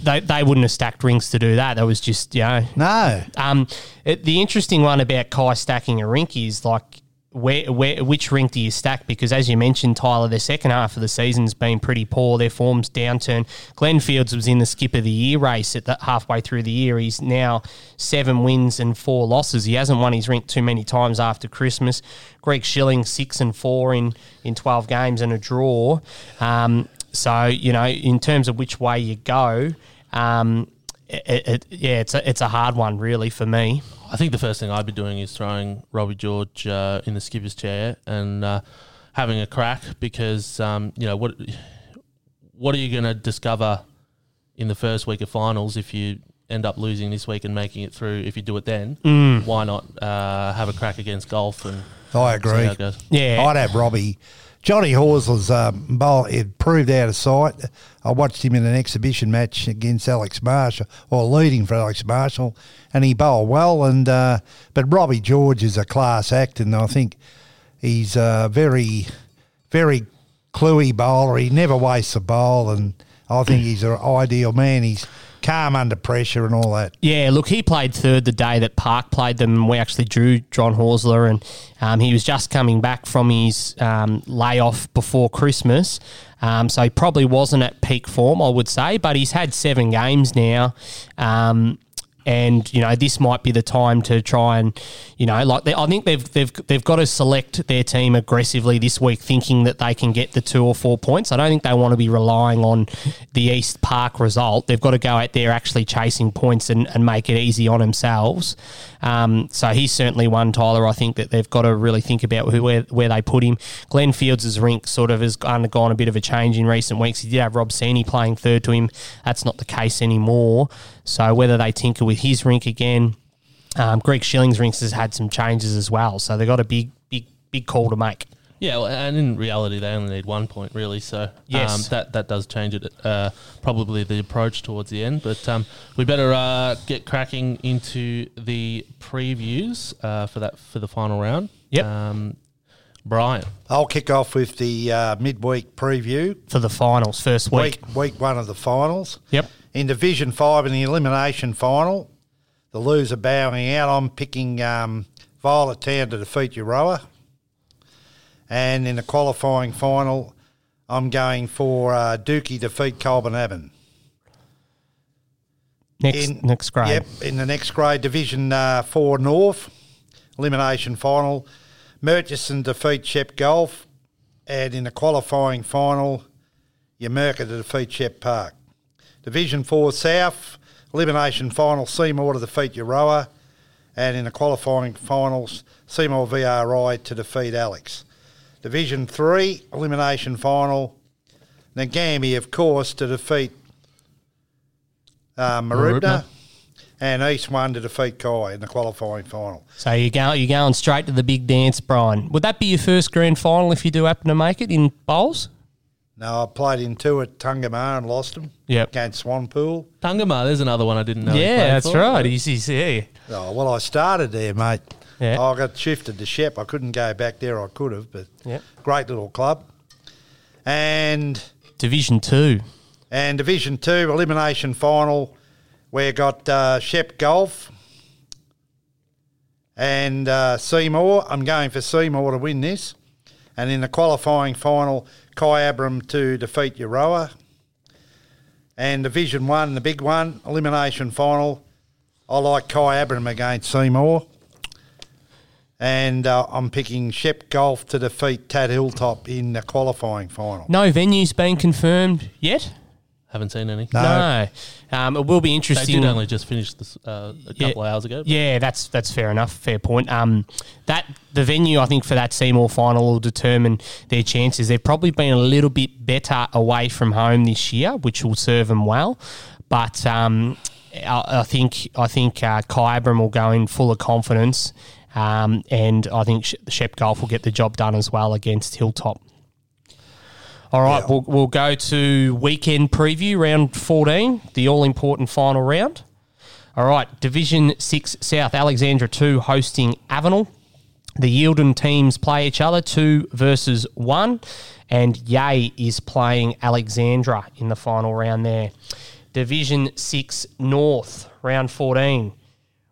they, they wouldn't have stacked rings to do that. That was just, you know. No. Um, it, the interesting one about Kai stacking a rink is like, where, where, which rink do you stack? Because as you mentioned, Tyler, the second half of the season's been pretty poor. Their form's downturn. Glenn Fields was in the skip of the year race at the halfway through the year. He's now seven wins and four losses. He hasn't won his rink too many times after Christmas. Greg Schilling six and four in in twelve games and a draw. Um, so you know, in terms of which way you go. Um, it, it, yeah, it's a, it's a hard one, really, for me. I think the first thing I'd be doing is throwing Robbie George uh, in the skipper's chair and uh, having a crack because um, you know what what are you going to discover in the first week of finals if you end up losing this week and making it through? If you do it then, Mm. why not uh, have a crack against golf and I agree. how it goes? Yeah, I'd have Robbie. Johnny Horsley's um, bowl it proved out of sight. I watched him in an exhibition match against Alex Marshall, or leading for Alex Marshall, and he bowled well. And uh, but Robbie George is a class act, and I think he's a very, very cluey bowler. He never wastes a bowl, and I think he's an ideal man. He's calm under pressure and all that. Yeah, look, he played third the day that Park played them. We actually drew John Horsler, and um, he was just coming back from his um, layoff before Christmas. Um, so he probably wasn't at peak form, I would say, but he's had seven games now. Um, and you know this might be the time to try and you know like they, I think they've they've they've got to select their team aggressively this week, thinking that they can get the two or four points. I don't think they want to be relying on the East Park result. They've got to go out there actually chasing points and, and make it easy on themselves. Um, so he's certainly one Tyler. I think that they've got to really think about who where, where they put him. Glenn Fields' rink sort of has undergone a bit of a change in recent weeks. He did have Rob Saney playing third to him. That's not the case anymore. So whether they tinker with his rink again, um, Greg Schilling's rinks has had some changes as well. So they've got a big, big, big call to make. Yeah, well, and in reality, they only need one point, really. So Yes. um, that that does change it. Uh, probably the approach towards the end, but um, we better uh, get cracking into the previews uh, for that for the final round. Yep. Um, Brian, I'll kick off with the uh, midweek preview. For the finals, first week. week week one of the finals. Yep. In Division Five in the elimination final, the loser bowing out. I'm picking um, Violet Town to defeat Euroa. And in the qualifying final, I'm going for uh, Dookie defeat Colbinabbin. Next, In- next grade. Yep, in the next grade, Division uh, 4 North, elimination final, Murchison defeat Shep Golf, and in the qualifying final, Numurkah to defeat Shep Park. Division 4 South, elimination final, Seymour to defeat Euroa, and in the qualifying finals, Seymour VRI to defeat Alex. Division 3, elimination final, Nagambie, of course, to defeat uh, Mooroopna, Mooroopna. and East One to defeat Kai in the qualifying final. So you go, you're going straight to the big dance, Brian. Would that be your first grand final if you do happen to make it in bowls? No, I played in two at Tungamah and lost them Yep. against Swanpool. Tungamah, there's another one I didn't know. yeah, played that's for. right. He's, he's yeah. Oh, well, I started there, mate. Yeah. I got shifted to Shep. I couldn't go back there. I could have, but Yep. great little club. And Division two. and Division Two elimination final, we got uh, Shep Golf and uh, Seymour. I'm going for Seymour to win this. And in the qualifying final, Kyabram to defeat Euroa. And Division One, the big one, elimination final. I like Kyabram against Seymour. and uh, I'm picking Shep Golf to defeat Tat Hilltop in the qualifying final. No venues been confirmed yet. Haven't seen any. No. No. Um, it will be interesting. They interesting. did only just finish this uh, a Yeah. couple of hours ago. Yeah, that's that's fair enough. Fair point. Um, that the venue I think for that Seymour final will determine their chances. They've probably been a little bit better away from home this year, which will serve them well. But um, I, I think I think uh, Kyabram will go in full of confidence, um, and I think Sh- Shep Golf will get the job done as well against Hilltop. All right, Yeah. we'll, we'll go to weekend preview round 14, the all important final round. All right, Division 6 South, Alexandra 2 hosting Avenel. The Yielden teams play each other, 2 versus 1. And Yea is playing Alexandra in the final round there. Division 6 North, round 14.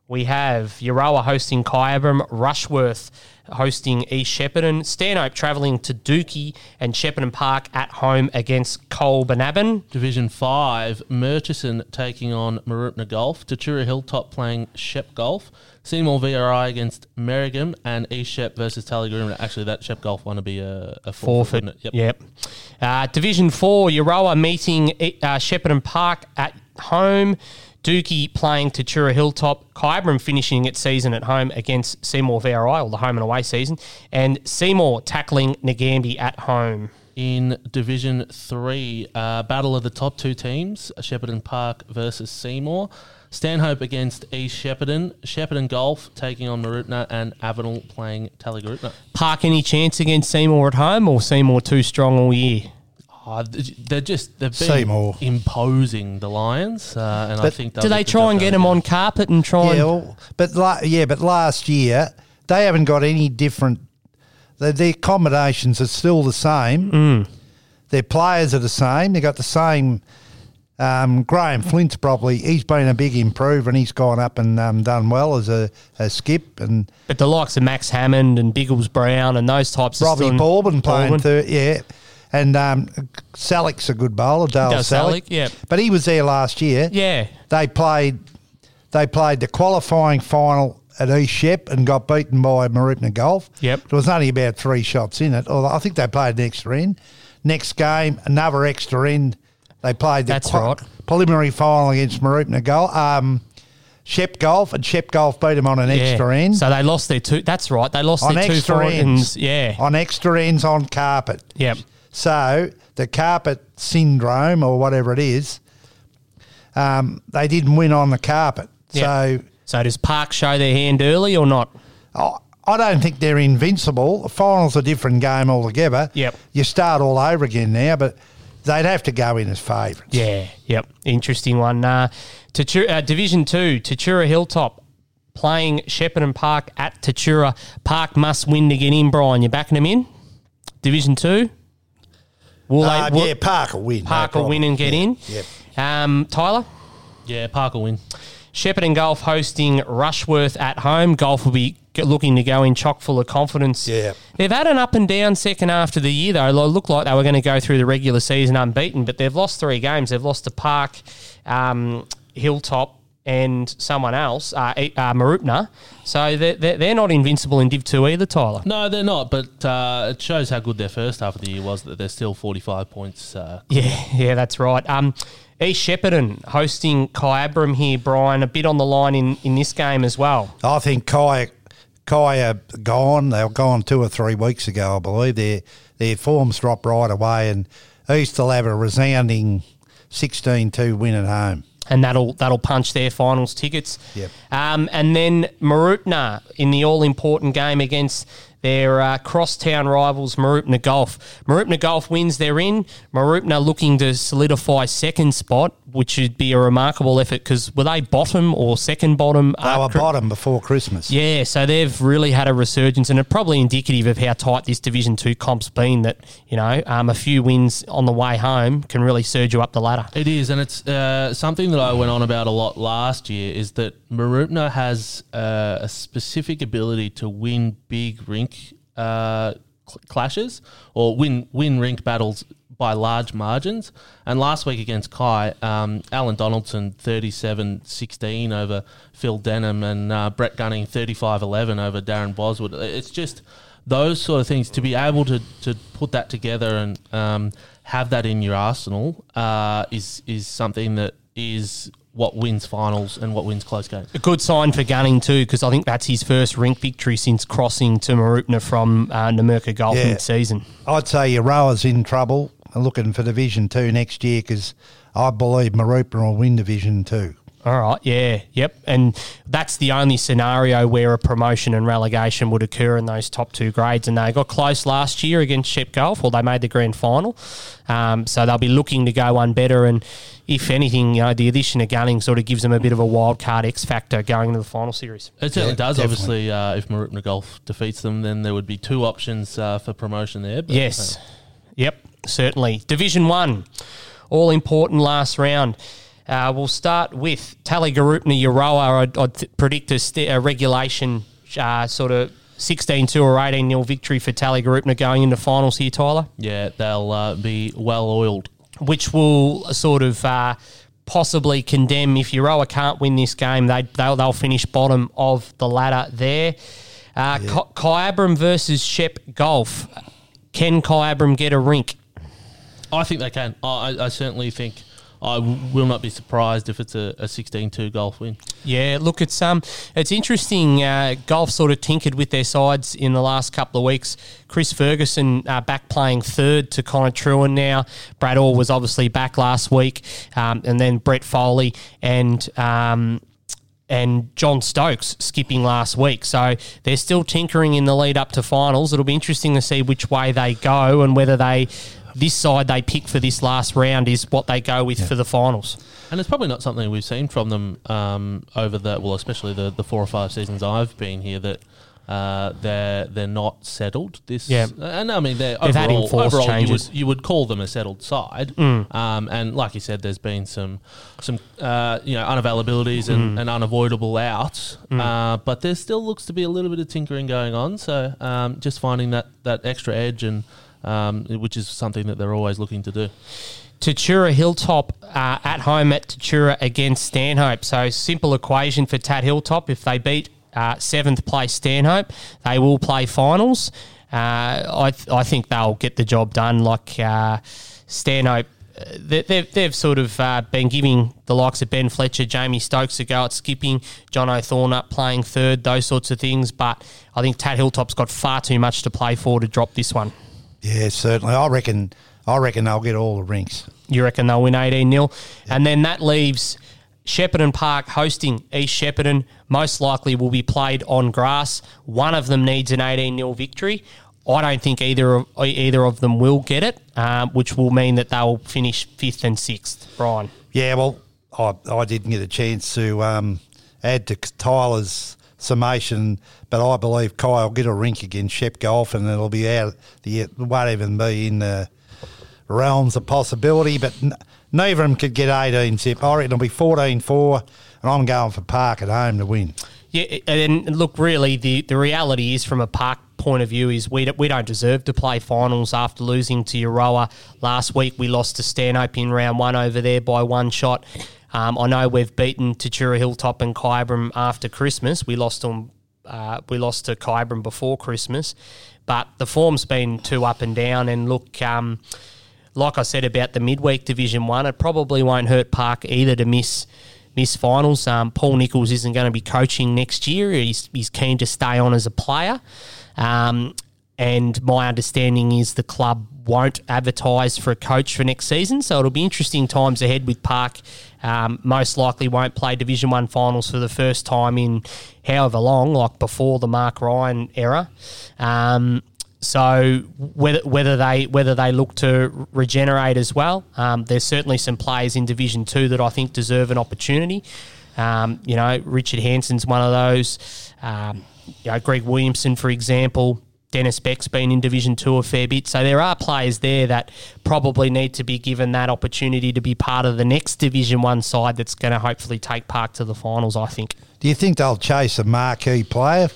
We have Euroa hosting Kyabram, Rushworth hosting East Shepparton, Stanhope travelling to Dookie, and Shepparton Park at home against Colbinabbin. Division 5, Murchison taking on Mooroopna Golf, Tatura Hilltop playing Shep Golf, Seymour VRI against Merrigum, and East Shep versus Tallygroom. Actually, that Shep Golf one to be a, a forfeit. Forfeit. wouldn't? Yep. Uh, Division 4, Euroa meeting uh, Shepparton Park at home. Dookie playing to Tatura Hilltop. Kyabram finishing its season at home against Seymour VRI, or the home and away season. And Seymour tackling Nagambie at home. In Division 3, uh, battle of the top two teams, Shepparton Park versus Seymour. Stanhope against East Shepparton, Shepparton Golf taking on Mooroopna and Avenel playing Tallygaroopna. Park any chance against Seymour at home, or Seymour too strong all year? Oh, they're just they've been Seymour. imposing the Lions, uh, and I think Do they try and get done them on carpet and try Yeah, and well, but la- yeah, but last year they haven't got any different. The, the accommodations are still the same. Mm. Their players are the same. They got the same. Um, Graham Flint's probably he's been a big improver and he's gone up and um, done well as a, a skip and But the likes of Max Hammond and Biggles Brown and those types of Robbie still- Baldwin playing Baldwin. third, yeah, and um, Salik's a good bowler, Dale Salik, yeah. but he was there last year. Yeah. they played they played the qualifying final at East Shep and got beaten by Mooroopna Golf. Yep. There was only about three shots in it. Or I think they played an extra end. Next game, another extra end. They played the That's right. preliminary final against Mooroopna Golf. Um, Shep Golf and Shep Golf beat them on an Yeah. extra end. So they lost their two. That's right. They lost on their two extra forward ends. ends. Yeah. On extra ends on carpet. Yep. So the carpet syndrome or whatever it is, um, they didn't win on the carpet. Yeah. So So does Park show their hand early or not? I I don't think they're invincible. The final's a different game altogether. Yep. You start all over again now, but they'd have to go in as favourites. Yeah. Yep. Interesting one. Uh, Tatura, uh, Division Two, Tatura Hilltop playing Shepparton Park at Tatura. Park must win to get in. Brian, you backing them in? Division Two. Will Uh, they? will- yeah, Park will win. no Park will problem. win and get Yeah, in. Yep. Um, Tyler. Yeah, Park will win. and Golf hosting Rushworth at home. Golf will be g- looking to go in chock full of confidence. Yeah. They've had an up and down second half of the year, though. It looked like they were going to go through the regular season unbeaten, but they've lost three games. They've lost to Park, um, Hilltop, and someone else, uh, E- uh, Mooroopna. So they're, they're they're not invincible in Div 2 either, Tyler. No, they're not, but uh, it shows how good their first half of the year was that they're still 45 points. Uh, Yeah, yeah, that's right. Um, East Shepparton hosting Kyabram here, Brian. A bit on the line in, in this game as well. I think Kai, Kai are gone. They were gone two or three weeks ago, I believe. Their their forms dropped right away, and East will have a resounding 16-2 win at home. And that'll that'll punch their finals tickets. Yep. Um, and then Mooroopna in the all important game against their uh, crosstown rivals, Mooroopna Golf. Mooroopna Golf wins, they're in. Mooroopna looking to solidify second spot, which would be a remarkable effort because were they bottom or second bottom? They were after- bottom before Christmas. yeah, so they've really had a resurgence, and it's probably indicative of how tight this Division Two comp's been. That you know, um, a few wins on the way home can really surge you up the ladder. It is, and it's uh, something that I went on about a lot last year. Is that Mooroopna has uh, a specific ability to win big rink uh, cl- clashes or win win rink battles by large margins. And last week against Kai, um, Alan Donaldson 37-16 over Phil Denham and uh, Brett Gunning 35-11 over Darren Boswood. It's just those sort of things to be able to, to put that together and um, have that in your arsenal uh, is is something that is what wins finals and what wins close games. A good sign for Gunning too, because I think that's his first rink victory since crossing to Mooroopna from uh, Numurkah Golf Yeah. mid-season. I'd say your rowers in trouble and looking for Division Two next year because I believe Mooroopna will win Division Two. All right, yeah, yep, and that's the only scenario where a promotion and relegation would occur in those top two grades. And they got close last year against Shep Golf, or they made the grand final. Um, so they'll be looking to go one better. And if anything, you know, the addition of Gunning sort of gives them a bit of a wild card X factor going into the final series. It certainly Yeah, does. definitely. Obviously, uh, if Mooroopna Golf defeats them, then there would be two options uh, for promotion there. But, Yes. Yep, certainly. Division one, all important last round. Uh, we'll start with Tallygaroopna Euroa. I'd, I'd th- predict a, st- a regulation uh, sort of 16 2 or 18 0 victory for Tallygaroopna going into finals here, Tyler, yeah, they'll uh, be well oiled. which will sort of. Uh, Possibly condemn if Euroa can't win this game, they they'll, they'll finish bottom of the ladder there. Uh, Ki Kyabram versus Shep Golf. Can Kyabram get a rink? I think they can. I, I certainly think I will not be surprised if it's a, a 16-2 golf win. Yeah, look, it's um, it's interesting. Uh, golf sort of tinkered with their sides in the last couple of weeks. Chris Ferguson uh, back playing third to Connor Truen now. Brad Orr was obviously back last week, um, and then Brett Foley and. Um, and John Stokes skipping last week. So they're still tinkering in the lead up to finals. It'll be interesting to see which way they go and whether they this side they pick for this last round is what they go with for the finals. And it's probably not something we've seen from them um, over the well, especially the, the four or five seasons I've been here that uh, they're they're not settled. This Yeah. and I mean they're They've had overall, enforced overall you would changes. Mm. you would call them a settled side. Um, and like you said, there's been some some uh, you know unavailabilities Mm. and, and unavoidable outs. Uh, but there still looks to be a little bit of tinkering going on. So um, just finding that that extra edge and um, which is something that they're always looking to do. Tatura Hilltop uh, at home at Tatura against Stanhope. So simple equation for Tat Hilltop. If they beat uh, seventh place Stanhope, they will play finals. Uh, I th- I think they'll get the job done. Like uh, Stanhope. uh, they- They've, they've sort of uh, been giving the likes of Ben Fletcher, Jamie Stokes a go at skipping, John O'Thorne up playing third, those sorts of things. But I think Tat Hilltop's got far too much to play for to drop this one. Yeah, certainly. I reckon. I reckon they'll get all the rinks. You reckon they'll win 18 0? And then that leaves Shepparton Park hosting East Shepparton. Most likely will be played on grass. One of them needs an 18 0 victory. I don't think either of, either of them will get it, um, which will mean that they'll finish fifth and sixth. Brian. Yeah, well, I, I didn't get a chance to um, add to Tyler's summation, but I believe Kai will get a rink against Shep Golf, and it'll be out. The it won't even be in the realms of possibility. But n- neither of them could get 18 zip. I reckon it'll be 14-4, and I'm going for Park at home to win. Yeah, and look, really, the, the reality is from a park point of view is we we don't deserve to play finals after losing to Euroa last week. We lost to Stanhope in round one over there by one shot. Um, I know we've beaten Tatura Hilltop and Kyabram after Christmas. We lost them. Uh, we lost to Kyabram before Christmas, but the form's been too up and down. And look, um, like I said about the midweek Division One, it probably won't hurt Park either to miss miss finals. Um, Paul Nichols isn't going to be coaching next year. He's he's keen to stay on as a player. Um, and my understanding is the club won't advertise for a coach for next season, so it'll be interesting times ahead with Park. Um, most likely won't play Division One finals for the first time in however long, like before the Mark Ryan era. Um, so whether whether they whether they look to regenerate as well, um, there's certainly some players in Division Two that I think deserve an opportunity. Um, you know, Richard Hanson's one of those. Um, you know, Greg Williamson, for example. Dennis Beck's been in Division Two a fair bit, so there are players there that probably need to be given that opportunity to be part of the next Division One side that's going to hopefully take Park to the finals. I think. Do you think they'll chase a marquee player?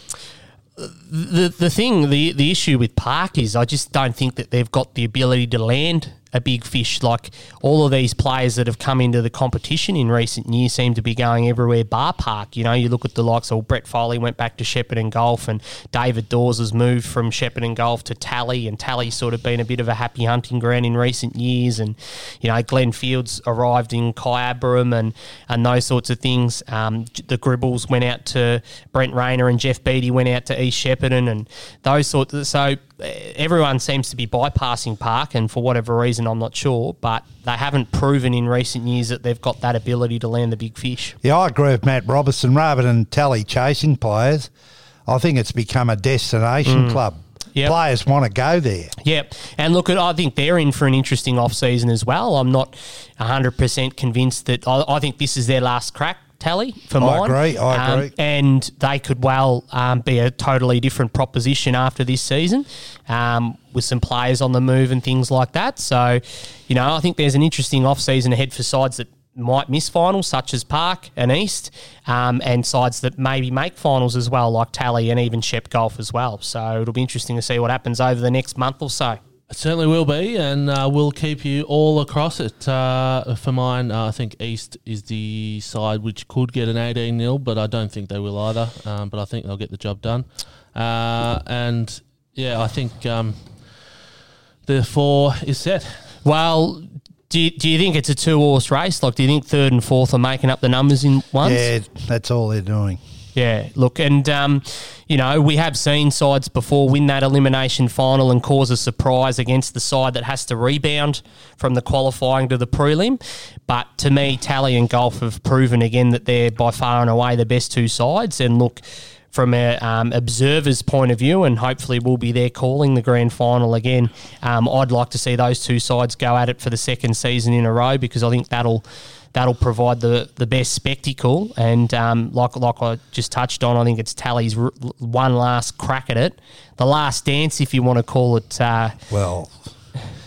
the the thing the the issue with Park is I just don't think that they've got the ability to land a big fish. Like all of these players that have come into the competition in recent years seem to be going everywhere bar park. You know, you look at the likes of Brett Foley went back to Shepparton Golf, and David Dawes has moved from Shepparton Golf to Tally, and Tally's sort of been a bit of a happy hunting ground in recent years. And you know, Glenn Fields arrived in Kyabram and and those sorts of things. Um, the Gribbles went out to Brent Rayner, and Jeff Beattie went out to East Shepparton, and those sorts. Of, so everyone seems to be bypassing Park, and for whatever reason, I'm not sure, but they haven't proven in recent years that they've got that ability to land the big fish. Yeah, I agree with Matt Robertson. Rather than tally chasing players, I think it's become a destination mm. club. Yep. Players want to go there. Yep. And look, I think they're in for an interesting off season as well. I'm not 100% convinced that I, I think this is their last crack tally for I mine. agree, I Um, agree. and they could well um, be a totally different proposition after this season um, with some players on the move and things like that. So, you know, I think there's an interesting off season ahead for sides that might miss finals, such as Park and East, um, and sides that maybe make finals as well, like Tally and even Shep Golf as well. So it'll be interesting to see what happens over the next month or so. It certainly will be, and uh, we'll keep you all across it. Uh, for mine, uh, I think East is the side which could get an 18 0, but I don't think they will either. Um, but I think they'll get the job done. Uh, and yeah, I think um, the four is set. Well, do you, do you think it's a two horse race? Like, do you think third and fourth are making up the numbers in ones? Yeah, that's all they're doing. Yeah, look, and um, you know we have seen sides before win that elimination final and cause a surprise against the side that has to rebound from the qualifying to the prelim. But to me, Tally and Golf have proven again that they're by far and away the best two sides. And look, from an um, observer's point of view, and hopefully we'll be there calling the grand final again. Um, I'd like to see those two sides go at it for the second season in a row because I think that'll that'll provide the, the best spectacle. And um, like like I just touched on, I think it's Tally's r- one last crack at it, the last dance, if you want to call it. Uh, Well,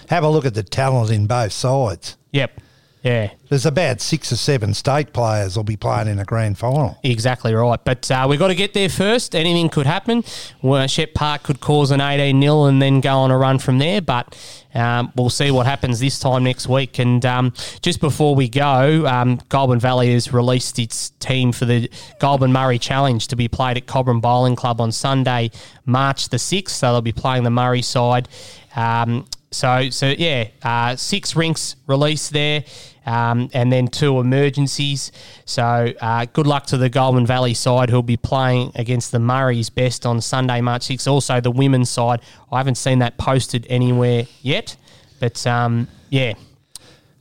have a look at the talent in both sides. yep, yeah. There's about six or seven state players will be playing in a grand final. Exactly right. But uh, we've got to get there first. Anything could happen. Well, Shep Park could cause an 18 0 and then go on a run from there. But um, we'll see what happens this time next week. And um, just before we go, um, Goulburn Valley has released its team for the Goulburn Murray Challenge to be played at Cobram Bowling Club on Sunday, March the 6th. So they'll be playing the Murray side. Um, so, so yeah, uh, six rinks released there, um, and then two emergencies. So, uh, good luck to the Goulburn Valley side who'll be playing against the Murray's best on Sunday, March 6th. Also, the women's side. I haven't seen that posted anywhere yet, but um, yeah,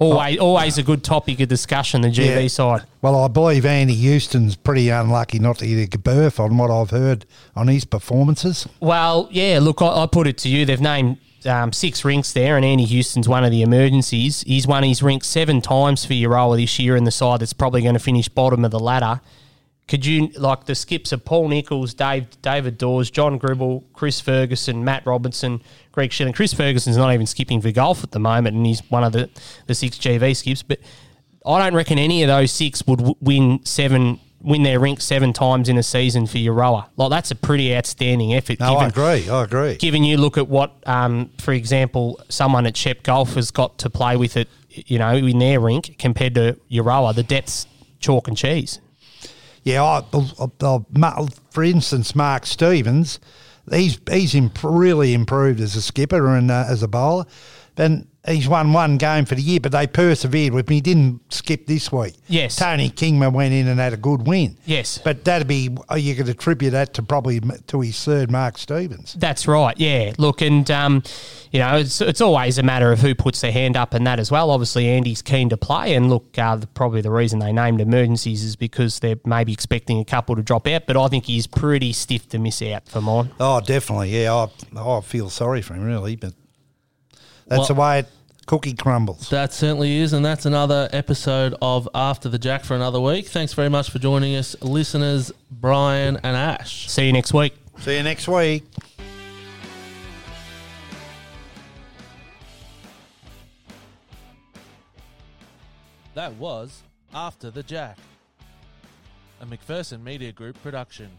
always, always a good topic of discussion. The GV Yeah. side. Well, I believe Andy Houston's pretty unlucky not to get a berth on what I've heard on his performances. Well, yeah, look, I, I put it to you. They've named um, six rinks there, and Andy Houston's one of the emergencies. He's won his rink seven times for Euroa this year in the side that's probably going to finish bottom of the ladder. Could you, like the skips of Paul Nichols, Dave, David Dawes, John Gribble, Chris Ferguson, Matt Robinson, Greg Schilling. Chris Ferguson's not even skipping for golf at the moment, and he's one of the, the six GV skips. But I don't reckon any of those six would w- win seven, win their rink seven times in a season for your Euroa. Like that's a pretty outstanding effort. No, I agree. I agree. given you look at what, um, for example, someone at Shep Golf has got to play with it, you know, in their rink compared to your Euroa, the depth's chalk and cheese. Yeah, I, I, I, for instance, Mark Stevens, he's he's imp- really improved as a skipper and uh, as a bowler. And he's won one game for the year, but they persevered with him. He didn't skip this week. Yes. Tony Kingman went in and had a good win. Yes. But that'd be, uh, you could attribute that to probably to his third Mark Stevens. That's right. Yeah. Look, and um, you know, it's it's always a matter of who puts their hand up and that as well. Obviously, Andy's keen to play, and look, uh, the, probably the reason they named emergencies is because they're maybe expecting a couple to drop out. But I think he's pretty stiff to miss out for mine. Oh, definitely. Yeah, I, I feel sorry for him, really. But that's Well- the way it cookie crumbles. That certainly is, and that's another episode of After the Jack for another week. Thanks very much for joining us, listeners, Brian and Ash. See you next week. See you next week. That was After the Jack, a McPherson Media Group production.